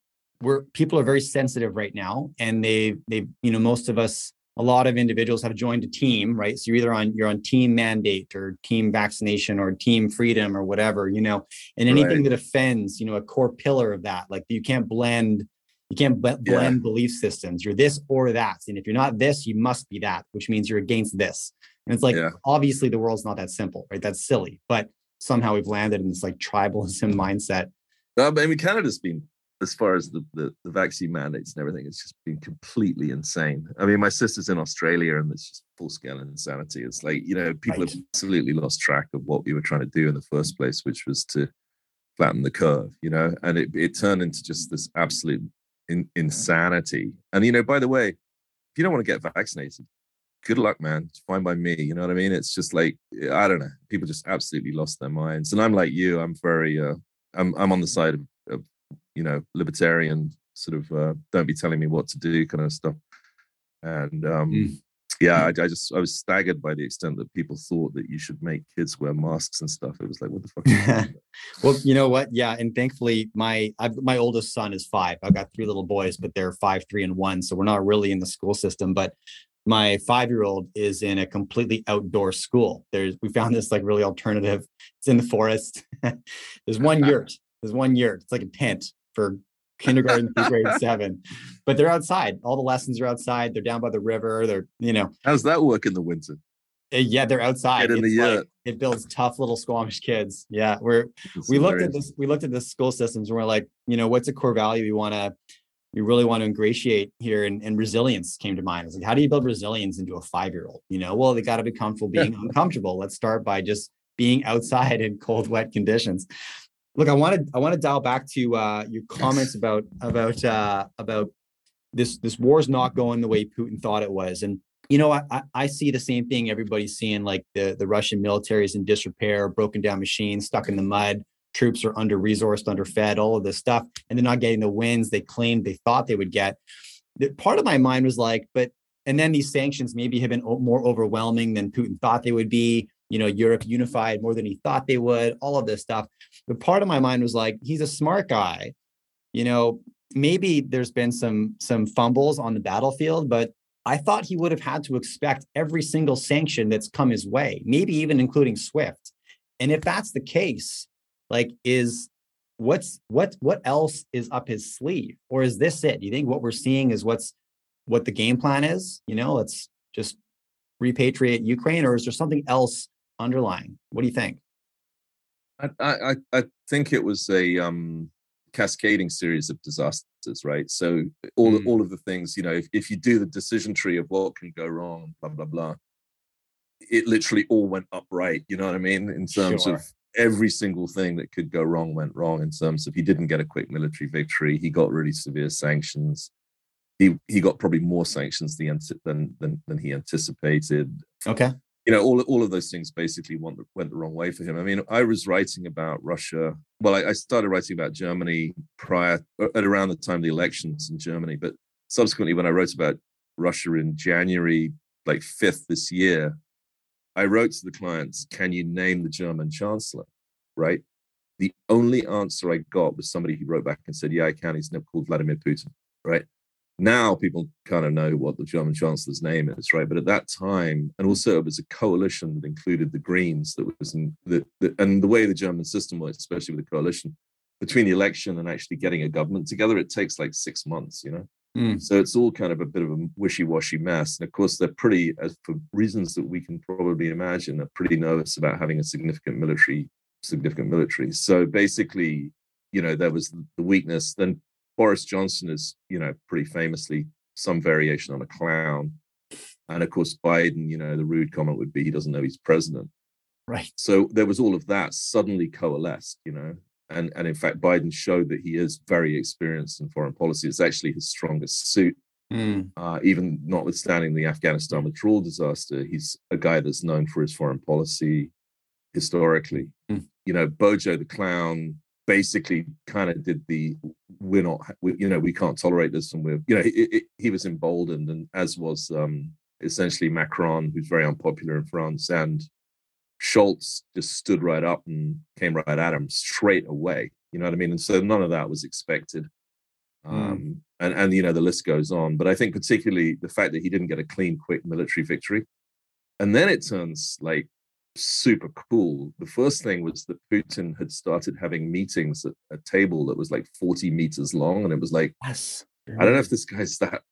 we're people are very sensitive right now and they they you know most of us a lot of individuals have joined a team, right? So you're either on you're on team mandate or team vaccination or team freedom or whatever, you know, and anything right. that offends, you know, a core pillar of that. Like you can't blend, you can't blend yeah. belief systems. You're this or that, and if you're not this, you must be that, which means you're against this. And it's like yeah. obviously the world's not that simple, right? That's silly, but somehow we've landed in this like tribalism mindset. Uh, I mean, Canada's been as far as the, the, the vaccine mandates and everything, it's just been completely insane. I mean, my sister's in Australia, and it's just full scale insanity. It's like you know, people right. have absolutely lost track of what we were trying to do in the first place, which was to flatten the curve. You know, and it it turned into just this absolute in, insanity. And you know, by the way, if you don't want to get vaccinated, good luck, man. It's fine by me. You know what I mean? It's just like I don't know. People just absolutely lost their minds. And I'm like you. I'm very. Uh, I'm I'm on the side of, of you know libertarian sort of uh, don't be telling me what to do kind of stuff. And um mm. yeah I, I, just i was staggered by the extent that people thought that you should make kids wear masks and stuff. It was like what the fuck well you know what? Yeah and thankfully my I've, my oldest son is five. I've got three little boys but they're five three and one so we're not really in the school system but my five year old is in a completely outdoor school. There's we found this like really alternative. It's in the forest. There's one yurt. There's one yurt. It's like a tent for kindergarten through grade seven. But they're outside. All the lessons are outside. They're down by the river. They're, you know. How's that work in the winter? Uh, yeah, they're outside. Get in the like, it builds tough little Squamish kids. Yeah, we're it's we looked at this. We looked at the school systems and we're like, you know, what's a core value we want to, we really want to ingratiate here, and, and resilience came to mind. It's like, how do you build resilience into a five year old? You know, well, they got to be comfortable being uncomfortable. Let's start by just being outside in cold, wet conditions look i want to i want to dial back to uh, your comments about about uh, about this this war is not going the way putin thought it was. And you know I, I see the same thing everybody's seeing like the the russian military is in disrepair broken down machines stuck in the mud troops are under resourced underfed all of this stuff and they're not getting the wins they claimed they thought they would get. Part of my mind was like but and then these sanctions maybe have been more overwhelming than putin thought they would be. You know, Europe unified more than he thought they would, all of this stuff. But part of my mind was like, he's a smart guy. You know, maybe there's been some some fumbles on the battlefield, but I thought he would have had to expect every single sanction that's come his way, maybe even including Swift. And if that's the case, like is what's what what else is up his sleeve? Or is this it? Do you think what we're seeing is what's what the game plan is? You know let's just repatriate ukraine or is there something else underlying? What do you think i i, I think it was a um cascading series of disasters right so all mm. all of the things you know if, if you do the decision tree of what can go wrong blah blah blah it literally all went upright you know what i mean in terms sure. of every single thing that could go wrong went wrong in terms of he didn't get a quick military victory. He got really severe sanctions. He he got probably more sanctions than than than, than he anticipated. Okay. You know, all, all of those things basically went the, went the wrong way for him. I mean, I was writing about Russia. Well, I, I started writing about Germany prior at around the time of the elections in Germany, but subsequently, when I wrote about Russia in January, like fifth this year, I wrote to the clients, can you name the German chancellor? Right. The only answer I got was somebody who wrote back and said, yeah, I can. He's called Vladimir Putin. Right. Now people kind of know what the German chancellor's name is, right? But at that time, and also it was a coalition that included the Greens that was in the, the and the way the German system works, especially with the coalition, between the election and actually getting a government together, it takes like six months, you know. Mm. So it's all kind of a bit of a wishy-washy mess. And of course, they're pretty, as for reasons that we can probably imagine, they're pretty nervous about having a significant military, significant military. So basically, you know, there was the weakness. Then Boris Johnson is, you know, pretty famously some variation on a clown. And of course, Biden, you know, the rude comment would be he doesn't know he's president. Right. So there was all of that suddenly coalesced, you know and and in fact Biden showed that he is very experienced in foreign policy. It's actually his strongest suit. Mm. Uh, even notwithstanding the Afghanistan withdrawal disaster, he's a guy that's known for his foreign policy historically. Mm. You know, Bojo the clown basically kind of did the we're not we, you know we can't tolerate this and we're you know he, he was emboldened and as was um essentially Macron who's very unpopular in France and Scholz just stood right up and came right at him straight away. You know what I mean? And so none of that was expected. Hmm. Um, mm. and, and, you know, the list goes on. But I think particularly the fact that he didn't get a clean, quick military victory. And then it turns like super cool. The first thing was that Putin had started having meetings at a table that was like 40 meters long. And it was like, yes. I don't know if this guy's that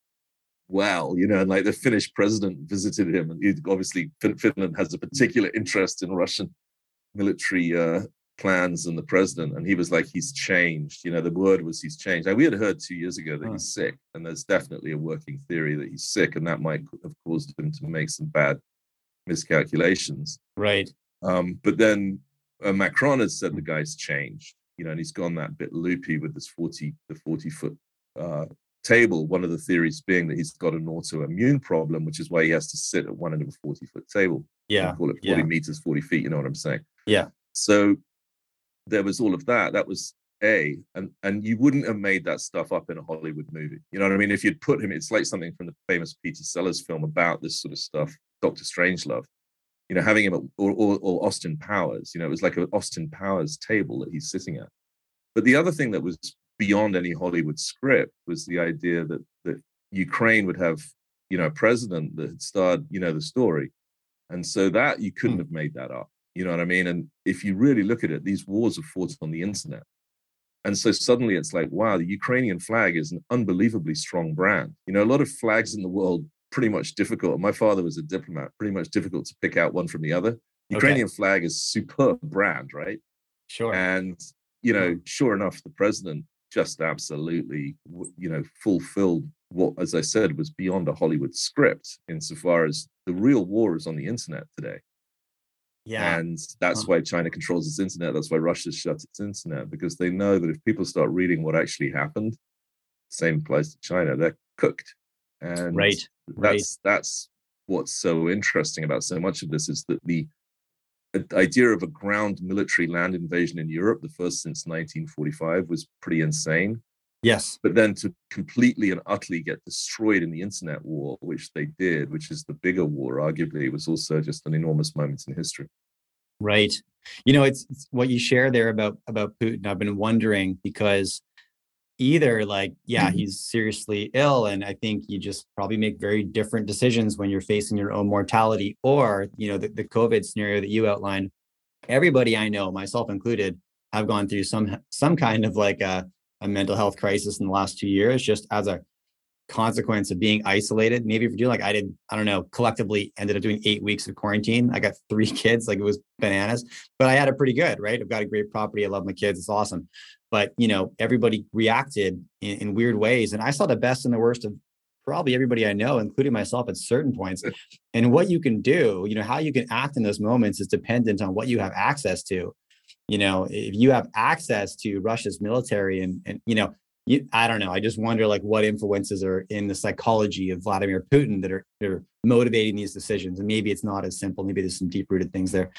well, you know, and like the Finnish president visited him, and obviously Finland has a particular interest in Russian military uh, plans and the president, and he was like, he's changed. You know, the word was he's changed. Now, we had heard two years ago that he's sick, and there's definitely a working theory that he's sick, and that might have caused him to make some bad miscalculations. Right. Um, but then uh, Macron has said the guy's changed, you know, and he's gone that bit loopy with this 40, the 40 foot uh, table, one of the theories being that he's got an autoimmune problem, which is why he has to sit at one end of a 40 foot table. Yeah. call it 40 yeah. meters, 40 feet. You know what I'm saying? Yeah. So there was all of that. That was A. And and you wouldn't have made that stuff up in a Hollywood movie. You know what I mean? If you'd put him, it's like something from the famous Peter Sellers film about this sort of stuff, Doctor Strangelove. You know, having him at, or, or, or Austin Powers, you know, it was like an Austin Powers table that he's sitting at. But the other thing that was beyond any Hollywood script was the idea that that Ukraine would have you know a president that had starred you know the story, and so that you couldn't mm. have made that up. You know what I mean? And if you really look at it, these wars are fought on the internet. And so suddenly it's like, wow, the Ukrainian flag is an unbelievably strong brand. You know, a lot of flags in the world pretty much difficult. My father was a diplomat, pretty much difficult to pick out one from the other. Ukrainian okay. flag is superb brand, right? Sure. And you know, hmm. sure enough, the president just absolutely, you know, fulfilled what, as I said, was beyond a Hollywood script insofar as the real war is on the internet today. Yeah. And that's why China controls its internet. That's why Russia's shut its internet because they know that if people start reading what actually happened, same applies to China, they're cooked. And right. that's right. that's what's so interesting about so much of this is that the idea of a ground military land invasion in Europe, the first since 1945, was pretty insane. Yes. But then to completely and utterly get destroyed in the internet war, which they did, which is the bigger war, arguably, was also just an enormous moment in history. Right. You know, it's, it's what you share there about about Putin. I've been wondering because either like yeah mm-hmm. he's seriously ill and i think you just probably make very different decisions when you're facing your own mortality or you know the, the covid scenario that you outlined everybody i know myself included have gone through some some kind of like a, a mental health crisis in the last two years, just as a consequence of being isolated. Maybe if you're doing like I did, I don't know, collectively ended up doing eight weeks of quarantine. I got three kids, like it was bananas, but I had it pretty good, right? I've got a great property. I love my kids. It's awesome. But you know, everybody reacted in, in weird ways. And I saw the best and the worst of probably everybody I know, including myself at certain points. And what you can do, you know, how you can act in those moments is dependent on what you have access to. You know, if you have access to Russia's military and and you know, you, I don't know. I just wonder like what influences are in the psychology of Vladimir Putin that are, that are motivating these decisions. And maybe it's not as simple. Maybe there's some deep rooted things there.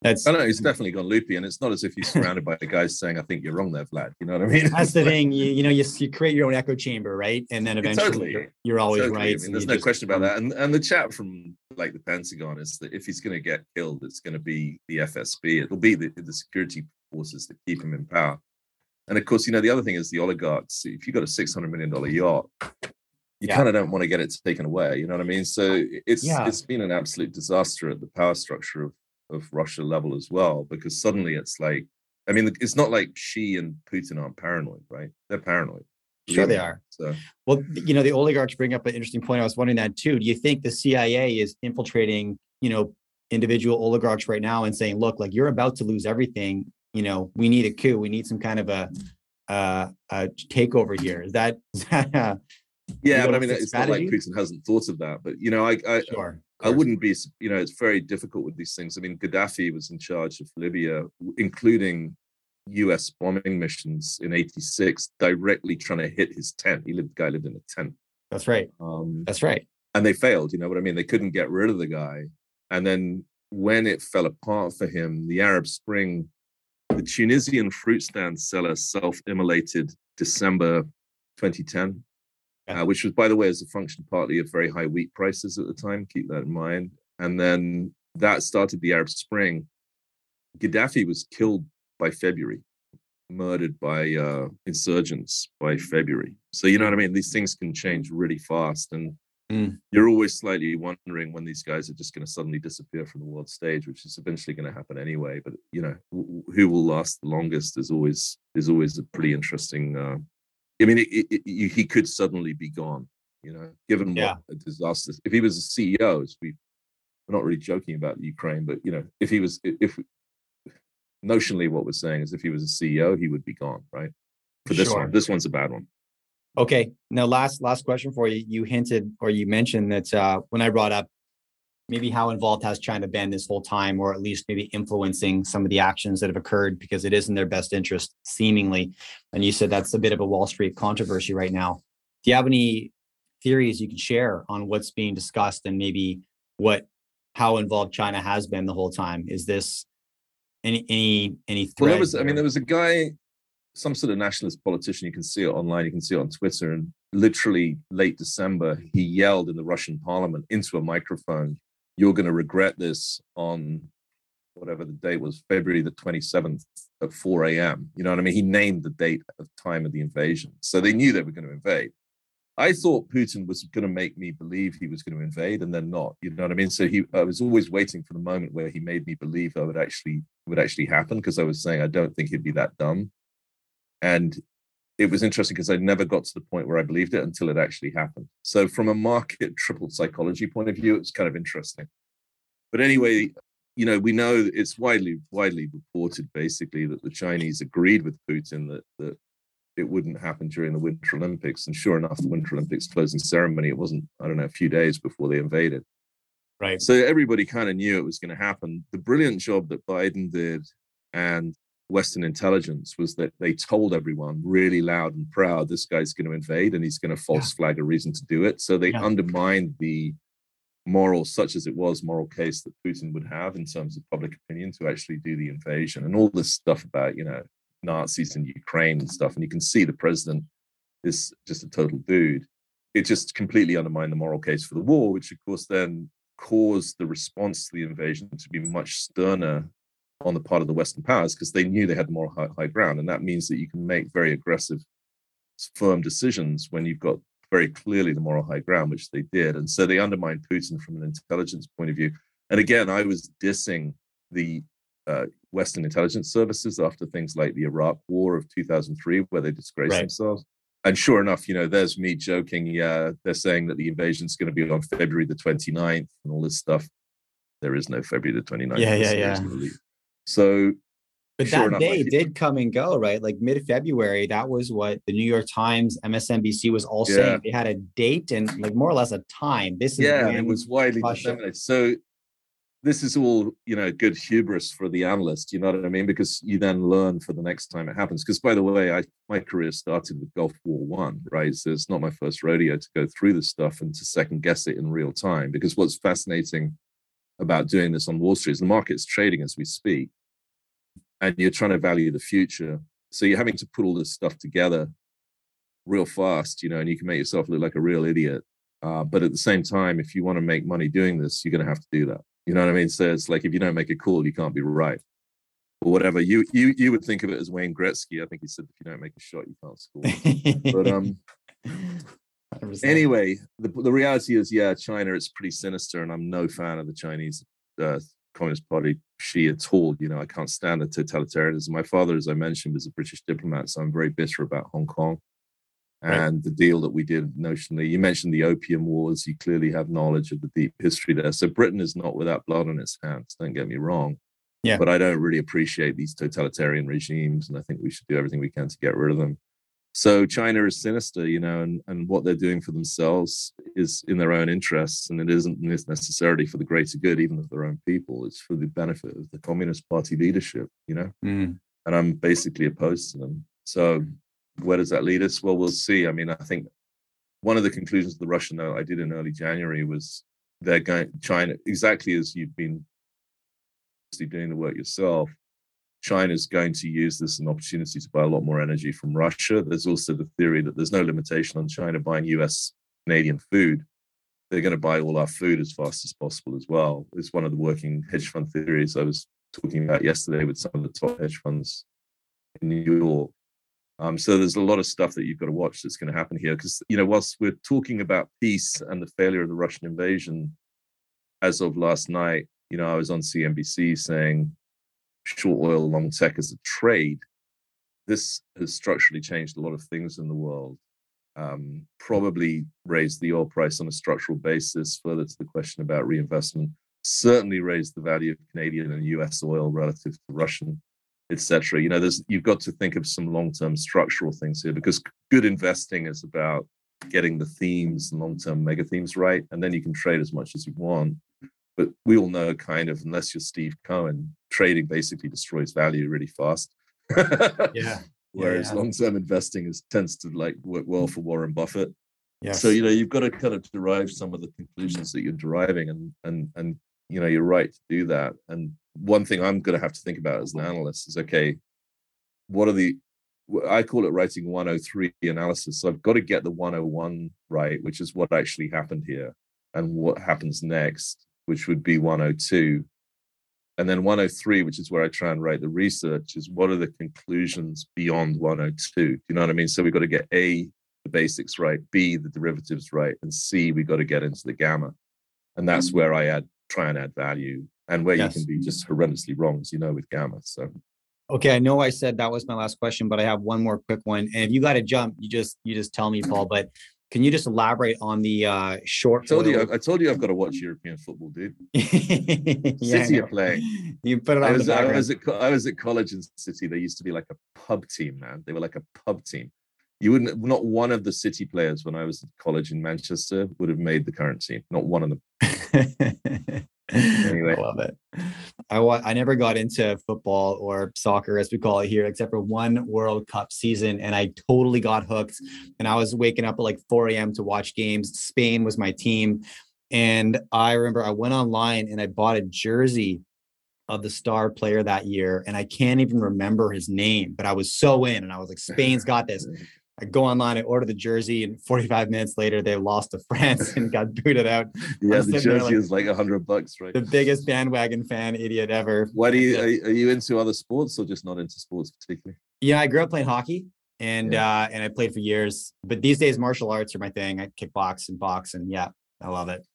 That's oh, I know he's definitely gone loopy, and it's not as if he's surrounded by the guys saying, "I think you're wrong there, Vlad." You know what I mean? That's the thing. You, you know, you, you create your own echo chamber, right? And then eventually, totally. you're, you're, always totally. right. I mean, there's no just, question about that. And and the chat from like the Pentagon is that if he's going to get killed, it's going to be the FSB. It'll be the, the security forces that keep him in power. And of course, you know, the other thing is the oligarchs. If you've got a $600 million yacht, you yeah. kind of don't want to get it taken away. You know what I mean? So it's yeah. it's been an absolute disaster at the power structure of, of Russia level as well, because suddenly it's like, I mean, it's not like Xi and Putin aren't paranoid, right? They're paranoid. Sure, they are. So. Well, you know, the oligarchs bring up an interesting point. I was wondering that too. Do you think the CIA is infiltrating, you know, individual oligarchs right now and saying, look, like you're about to lose everything you know, we need a coup. We need some kind of a, uh, a takeover here. Is that, is that uh, yeah, but I mean, it's strategy? not like Putin hasn't thought of that. But you know, I I, sure, I wouldn't be. You know, it's very difficult with these things. I mean, Gaddafi was in charge of Libya, including U.S. bombing missions in '86, directly trying to hit his tent. He lived, the guy lived in a tent. That's right. Um, That's right. And they failed. You know what I mean? They couldn't get rid of the guy. And then when it fell apart for him, the Arab Spring the Tunisian fruit stand seller self-immolated December 2010, uh, which was, by the way, as a function partly of very high wheat prices at the time. Keep that in mind. And then that started the Arab Spring. Gaddafi was killed by February, murdered by uh, insurgents by February. So you know what I mean. These things can change really fast, and Mm. You're always slightly wondering when these guys are just going to suddenly disappear from the world stage, which is eventually going to happen anyway. But you know, who will last the longest is always is always a pretty interesting. Uh, I mean, it, it, it, he could suddenly be gone. You know, given yeah. what a disaster. If he was a CEO, as we, we're not really joking about Ukraine, but you know, if he was, if notionally, what we're saying is, if he was a CEO, he would be gone, right? For this sure. one, this one's a bad one. Okay. Now, last last question for you. You hinted or you mentioned that uh, when I brought up maybe how involved has China been this whole time, or at least maybe influencing some of the actions that have occurred because it is in their best interest, seemingly. And you said that's a bit of a Wall Street controversy right now. Do you have any theories you can share on what's being discussed and maybe what how involved China has been the whole time? Is this any any any threat? Well, there was. I mean, there was a guy some sort of nationalist politician. You can see it online. You can see it on Twitter. And literally late December, he yelled in the Russian parliament into a microphone, You're going to regret this on whatever the date was, February the 27th at 4 a.m. You know what I mean? He named the date of time of the invasion. So they knew they were going to invade. I thought Putin was going to make me believe he was going to invade and then not. You know what I mean? So he, I was always waiting for the moment where he made me believe that would actually would actually happen because I was saying I don't think he'd be that dumb. And it was interesting because I never got to the point where I believed it until it actually happened. So, from a market triple psychology point of view, it's kind of interesting. But anyway, you know, we know it's widely widely reported basically that the Chinese agreed with Putin that that it wouldn't happen during the Winter Olympics. And sure enough, the Winter Olympics closing ceremony, it wasn't, I don't know, a few days before they invaded. Right. So everybody kind of knew it was going to happen. The brilliant job that Biden did and Western intelligence was that they told everyone really loud and proud this guy's going to invade and he's going to false yeah. flag a reason to do it. So they yeah. undermined the moral, such as it was, moral case that Putin would have in terms of public opinion to actually do the invasion and all this stuff about, you know, Nazis in Ukraine and stuff. And you can see the president is just a total dude. It just completely undermined the moral case for the war, which of course then caused the response to the invasion to be much sterner on the part of the Western powers because they knew they had more high, high ground. And that means that you can make very aggressive, firm decisions when you've got very clearly the moral high ground, which they did. And so they undermined Putin from an intelligence point of view. And again, I was dissing the uh, Western intelligence services after things like the Iraq War of 2003, where they disgraced right. themselves. And sure enough, you know, there's me joking. Yeah, they're saying that the invasion is going to be on February the 29th and all this stuff. There is no February the 29th. Yeah, yeah, yeah. So but sure that day did come and go, right? Like mid February, that was what the New York Times, MSNBC was all yeah. saying. They had a date and like more or less a time. This is yeah, it was widely disseminated. So this is all you know good hubris for the analyst you know what i mean because you then learn for the next time it happens because by the way i my career started with gulf war one right so it's not my first rodeo to go through this stuff and to second guess it in real time because what's fascinating about doing this on wall street is the market's trading as we speak and you're trying to value the future. So you're having to put all this stuff together real fast, you know, and you can make yourself look like a real idiot. Uh, but at the same time, if you want to make money doing this, you're going to have to do that. You know what I mean? So it's like if you don't make a call, you can't be right, or whatever. You you you would think of it as Wayne Gretzky. I think he said if you don't make a shot, you can't score. but um, anyway, the the reality is, yeah, China. It's pretty sinister, and I'm no fan of the Chinese uh, Communist Party Xi at all. You know, I can't stand the totalitarianism. My father, as I mentioned, was a British diplomat, so I'm very bitter about Hong Kong and right. the deal that we did notionally. You mentioned the Opium Wars. You clearly have knowledge of the deep history there. So Britain is not without blood on its hands. Don't get me wrong. Yeah. But I don't really appreciate these totalitarian regimes, and I think we should do everything we can to get rid of them. So China is sinister, you know, and, and what they're doing for themselves is in their own interests, and it isn't necessarily for the greater good, even of their own people. It's for the benefit of the Communist Party leadership, you know. Mm. And I'm basically opposed to them. So where does that lead us? Well, we'll see. I mean, I think one of the conclusions of the Russian note I did in early January was they're going China exactly as you've been doing the work yourself China's going to use this as an opportunity to buy a lot more energy from Russia. There's also the theory that there's no limitation on China buying US Canadian food. They're going to buy all our food as fast as possible as well. It's one of the working hedge fund theories I was talking about yesterday with some of the top hedge funds in New York. Um, so there's a lot of stuff that you've got to watch that's going to happen here because you know whilst we're talking about peace and the failure of the Russian invasion, as of last night, you know I was on CNBC saying short oil, long tech as a trade, this has structurally changed a lot of things in the world. Um, probably raised the oil price on a structural basis. Further to the question about reinvestment, certainly raised the value of Canadian and U.S. oil relative to Russian, etc. You know, there's you've got to think of some long-term structural things here because good investing is about getting the themes and long-term mega themes right, and then you can trade as much as you want. But we all know, kind of, unless you're Steve Cohen, trading basically destroys value really fast. yeah. Whereas yeah. long-term investing is tends to like work well mm. for Warren Buffett. Yeah. So you know you've got to kind of derive some of the conclusions that you're deriving, and and and you know you're right to do that. And one thing I'm going to have to think about as an analyst is okay, what are the I call it writing 103 analysis. So I've got to get the 101 right, which is what actually happened here and what happens next, which would be 102 and then 103 which is where i try and write the research is what are the conclusions beyond 102 do you know what i mean? So we've got to get a the basics right b the derivatives right and c we've got to get into the gamma. And that's mm-hmm. where i add try and add value and where yes. you can be just horrendously wrong as you know with gamma so. Okay i know i said that was my last question but i have one more quick one. And if you got to jump you just you just tell me paul but can you just elaborate on the uh, short? I told oil? you, I told you, I've got to watch European football, dude. yeah, City are playing. You put it on. I was, I was, at, I was at college in City. They used to be like a pub team, man. They were like a pub team. You wouldn't. Not one of the City players when I was at college in Manchester would have made the current team. Not one of them. anyway. I love it. I wa- I never got into football or soccer as we call it here, except for one World Cup season, and I totally got hooked. And I was waking up at like 4 a.m. to watch games. Spain was my team, and I remember I went online and I bought a jersey of the star player that year, and I can't even remember his name, but I was so in, and I was like, Spain's got this. I go online, I order the jersey, and 45 minutes later, they lost to France and got booted out. Yeah, the jersey like, is like hundred bucks, right? The biggest bandwagon fan idiot ever. Why do you are, you into other sports or just not into sports particularly? Yeah, I grew up playing hockey and yeah. uh and I played for years. But these days, martial arts are my thing. I kickbox and box, and yeah, I love it.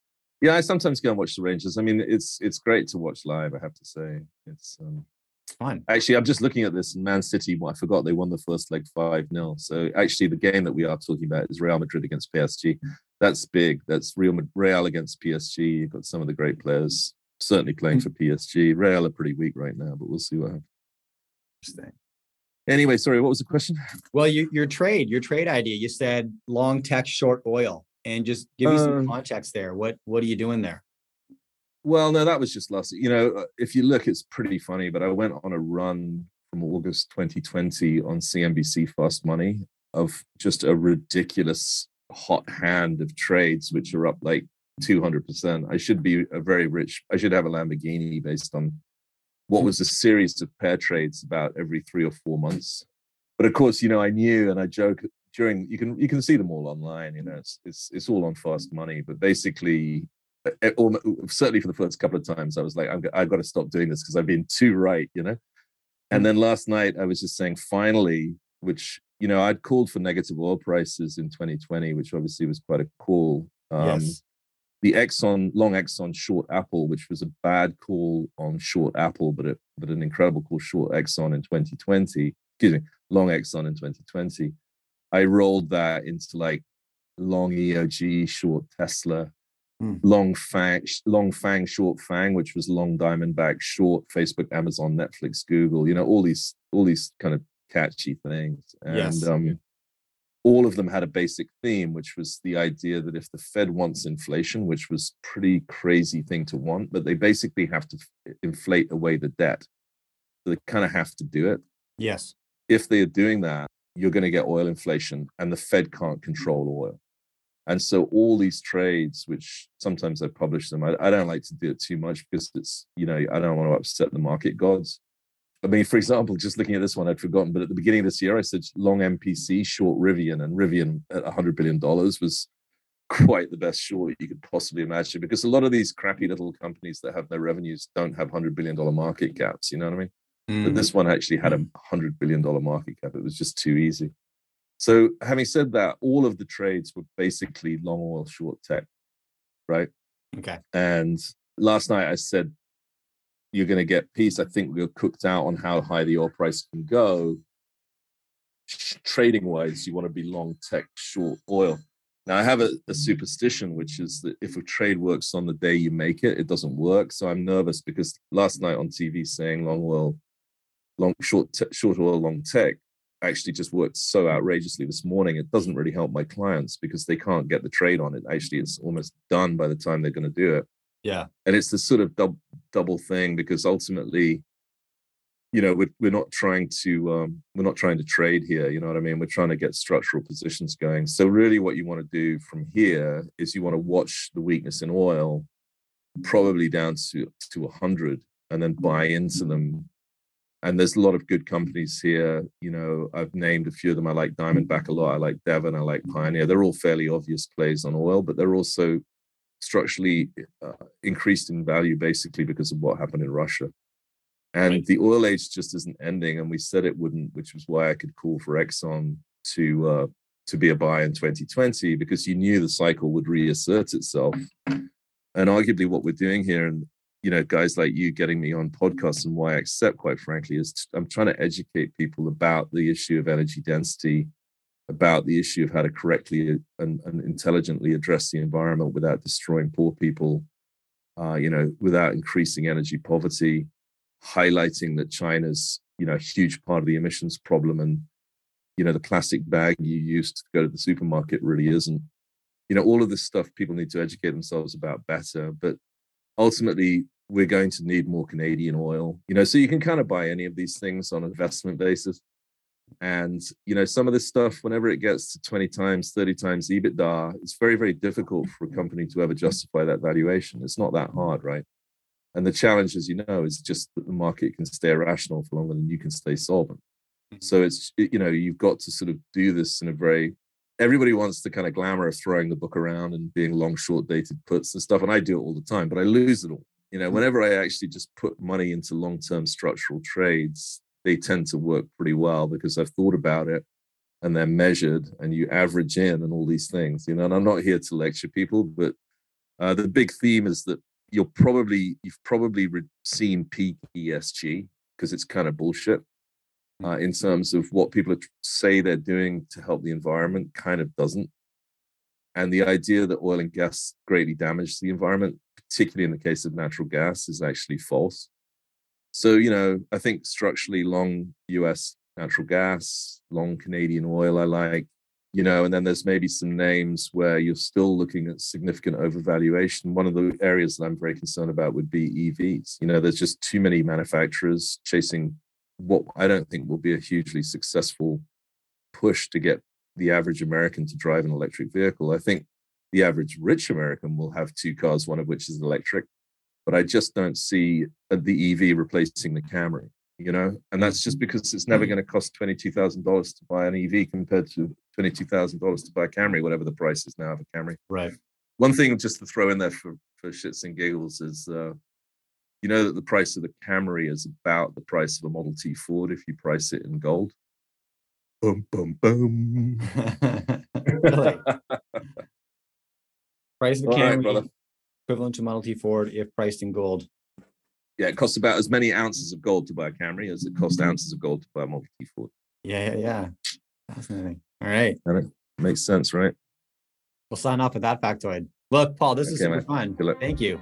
Yeah, I sometimes go and watch the Rangers. I mean, it's it's great to watch live. I have to say, it's um, It's fun. Actually, I'm just looking at this. Man City, I forgot they won the first leg 5 0. So actually, the game that we are talking about is Real Madrid against PSG. That's big. That's Real, Real against PSG. You've got some of the great players certainly playing for PSG. Real are pretty weak right now, but we'll see what happens. Interesting. Anyway, sorry, what was the question? Well, you, your trade, your trade idea, you said long tech, short oil, and just give me some um, context there. What what are you doing there? Well, no, that was just last. You know, uh, if you look, it's pretty funny. But I went on a run from August 2020 on CNBC Fast Money of just a ridiculous hot hand of trades, which are up like 200%. I should be a very rich. I should have a Lamborghini based on what was a series of pair trades about every three or four months. But of course, you know, I knew and I joke during you can you can see them all online. You know, it's it's it's all on fast money. But basically, it, certainly for the first couple of times, I was like, i have got to stop doing this because I've been too right. You know. And hmm. then last night, I was just saying, finally, which you know, I'd called for negative oil prices in 2020, which obviously was quite a call. Um, yes the Exxon long Exxon short Apple, which was a bad call on short Apple, but it, but an incredible call short Exxon in 2020. Excuse me, long Exxon in 2020. I rolled that into like long EOG, short Tesla, mm. long Fang, long Fang, short Fang, which was long Diamondback, short Facebook, Amazon, Netflix, Google. You know all these all these kind of catchy things. And yes. um, all of them had a basic theme, which was the idea that if the Fed wants inflation, which was pretty crazy thing to want, but they basically have to inflate away the debt. So they kind of have to do it. Yes. If they are doing that, you're going to get oil inflation, and the Fed can't control oil. And so all these trades, which sometimes I publish them, I, I don't like to do it too much because it's, you know, I don't want to upset the market gods. I mean, for example, just looking at this one, I'd forgotten, but at the beginning of this year, I said long MPC, short Rivian, and Rivian at $100 billion was quite the best short you could possibly imagine because a lot of these crappy little companies that have no revenues don't have $100 billion market caps. You know what I mean? Mm. But this one actually had a $100 billion market cap. It was just too easy. So, having said that, all of the trades were basically long oil, short tech, right? Okay. And last night I said you're going to get peace. I think we're cooked out on how high the oil price can go. Trading wise, you want to be long tech, short oil. Now, I have a, a, superstition, which is that if a trade works on the day you make it, it doesn't work. So I'm nervous because last night on TV saying long oil, long short te- short oil, long tech actually just worked so outrageously this morning. It doesn't really help my clients because they can't get the trade on it. Actually, it's almost done by the time they're going to do it. Yeah. And it's this sort of dub, double thing because ultimately, you know, we're, we're not trying to um, we're not trying to trade here. You know what I mean? We're trying to get structural positions going. So really, what you want to do from here is you want to watch the weakness in oil, probably down to to hundred, and then buy into them. And there's a lot of good companies here. You know, I've named a few of them. I like Diamondback a lot. I like Devon. I like Pioneer. They're all fairly obvious plays on oil, but they're also structurally uh, increased in value basically because of what happened in Russia. And right. the oil age just isn't ending, and we said it wouldn't, which was why I could call for Exxon to uh, to be a buy in 2020 because you knew the cycle would reassert itself. And arguably, what we're doing here, and you know, guys like you getting me on podcasts, and why I accept, quite frankly, is i I'm trying to educate people about the issue of energy density about the issue of how to correctly and, and intelligently address the environment without destroying poor people, uh, you know, without increasing energy poverty, highlighting that China's, you know, a huge part of the emissions problem and, you know, the plastic bag you used to go to the supermarket really isn't. You know, all of this stuff people need to educate themselves about better. But ultimately, we're going to need more Canadian oil. You know, so you can kind of buy any of these things on an investment basis and you know, some of this stuff, whenever it gets to 20 times, 30 times EBITDA, it's very, very difficult for a company to ever justify that valuation. It's not that hard, right? And the challenge, as you know, is just that the market can stay irrational for longer than you can stay solvent. Mm-hmm. So it's you know, you've got to sort of do this in a very everybody wants the kind of glamour of throwing the book around and being long, short dated puts and stuff. And I do it all the time, but I lose it all. You know, mm-hmm. whenever I actually just put money into long term structural trades, they tend to work pretty well because I've thought about it and they're measured and you average in and all these things, you know. And I'm not here to lecture people, but uh, the big theme is that you're probably you've probably re- seen peak ESG because it's kind of bullshit uh, in terms of what people say they're doing to help the environment kind of doesn't. And the idea that oil and gas greatly damage the environment, particularly in the case of natural gas, is actually false. So, you know, I think structurally long US natural gas, long Canadian oil, I like, you know, and then there's maybe some names where you're still looking at significant overvaluation. One of the areas that I'm very concerned about would be EVs. You know, there's just too many manufacturers chasing what I don't think will be a hugely successful push to get the average American to drive an electric vehicle. I think the average rich American will have two cars, one of which is electric, but I just don't see uh, the EV replacing the Camry, you know, and that's just because it's never mm. going to cost $22,000 to buy an EV compared to $22,000 to buy a Camry, whatever the price is now of a Camry. Right. One thing just to throw in there for, for shits and giggles is, uh, you know that the price of the Camry is about the price of a Model T Ford if you price it in gold. Boom, boom, boom. price of the Camry right, equivalent to Model T Ford if priced in gold. Yeah, it costs about as many ounces of gold to buy a Camry as it costs ounces of gold to buy a Model T Ford. Yeah, yeah, yeah. Fascinating. All right. That makes sense, right? We'll sign off with that factoid. Look, Paul, this okay, is super man. fun. Thank you.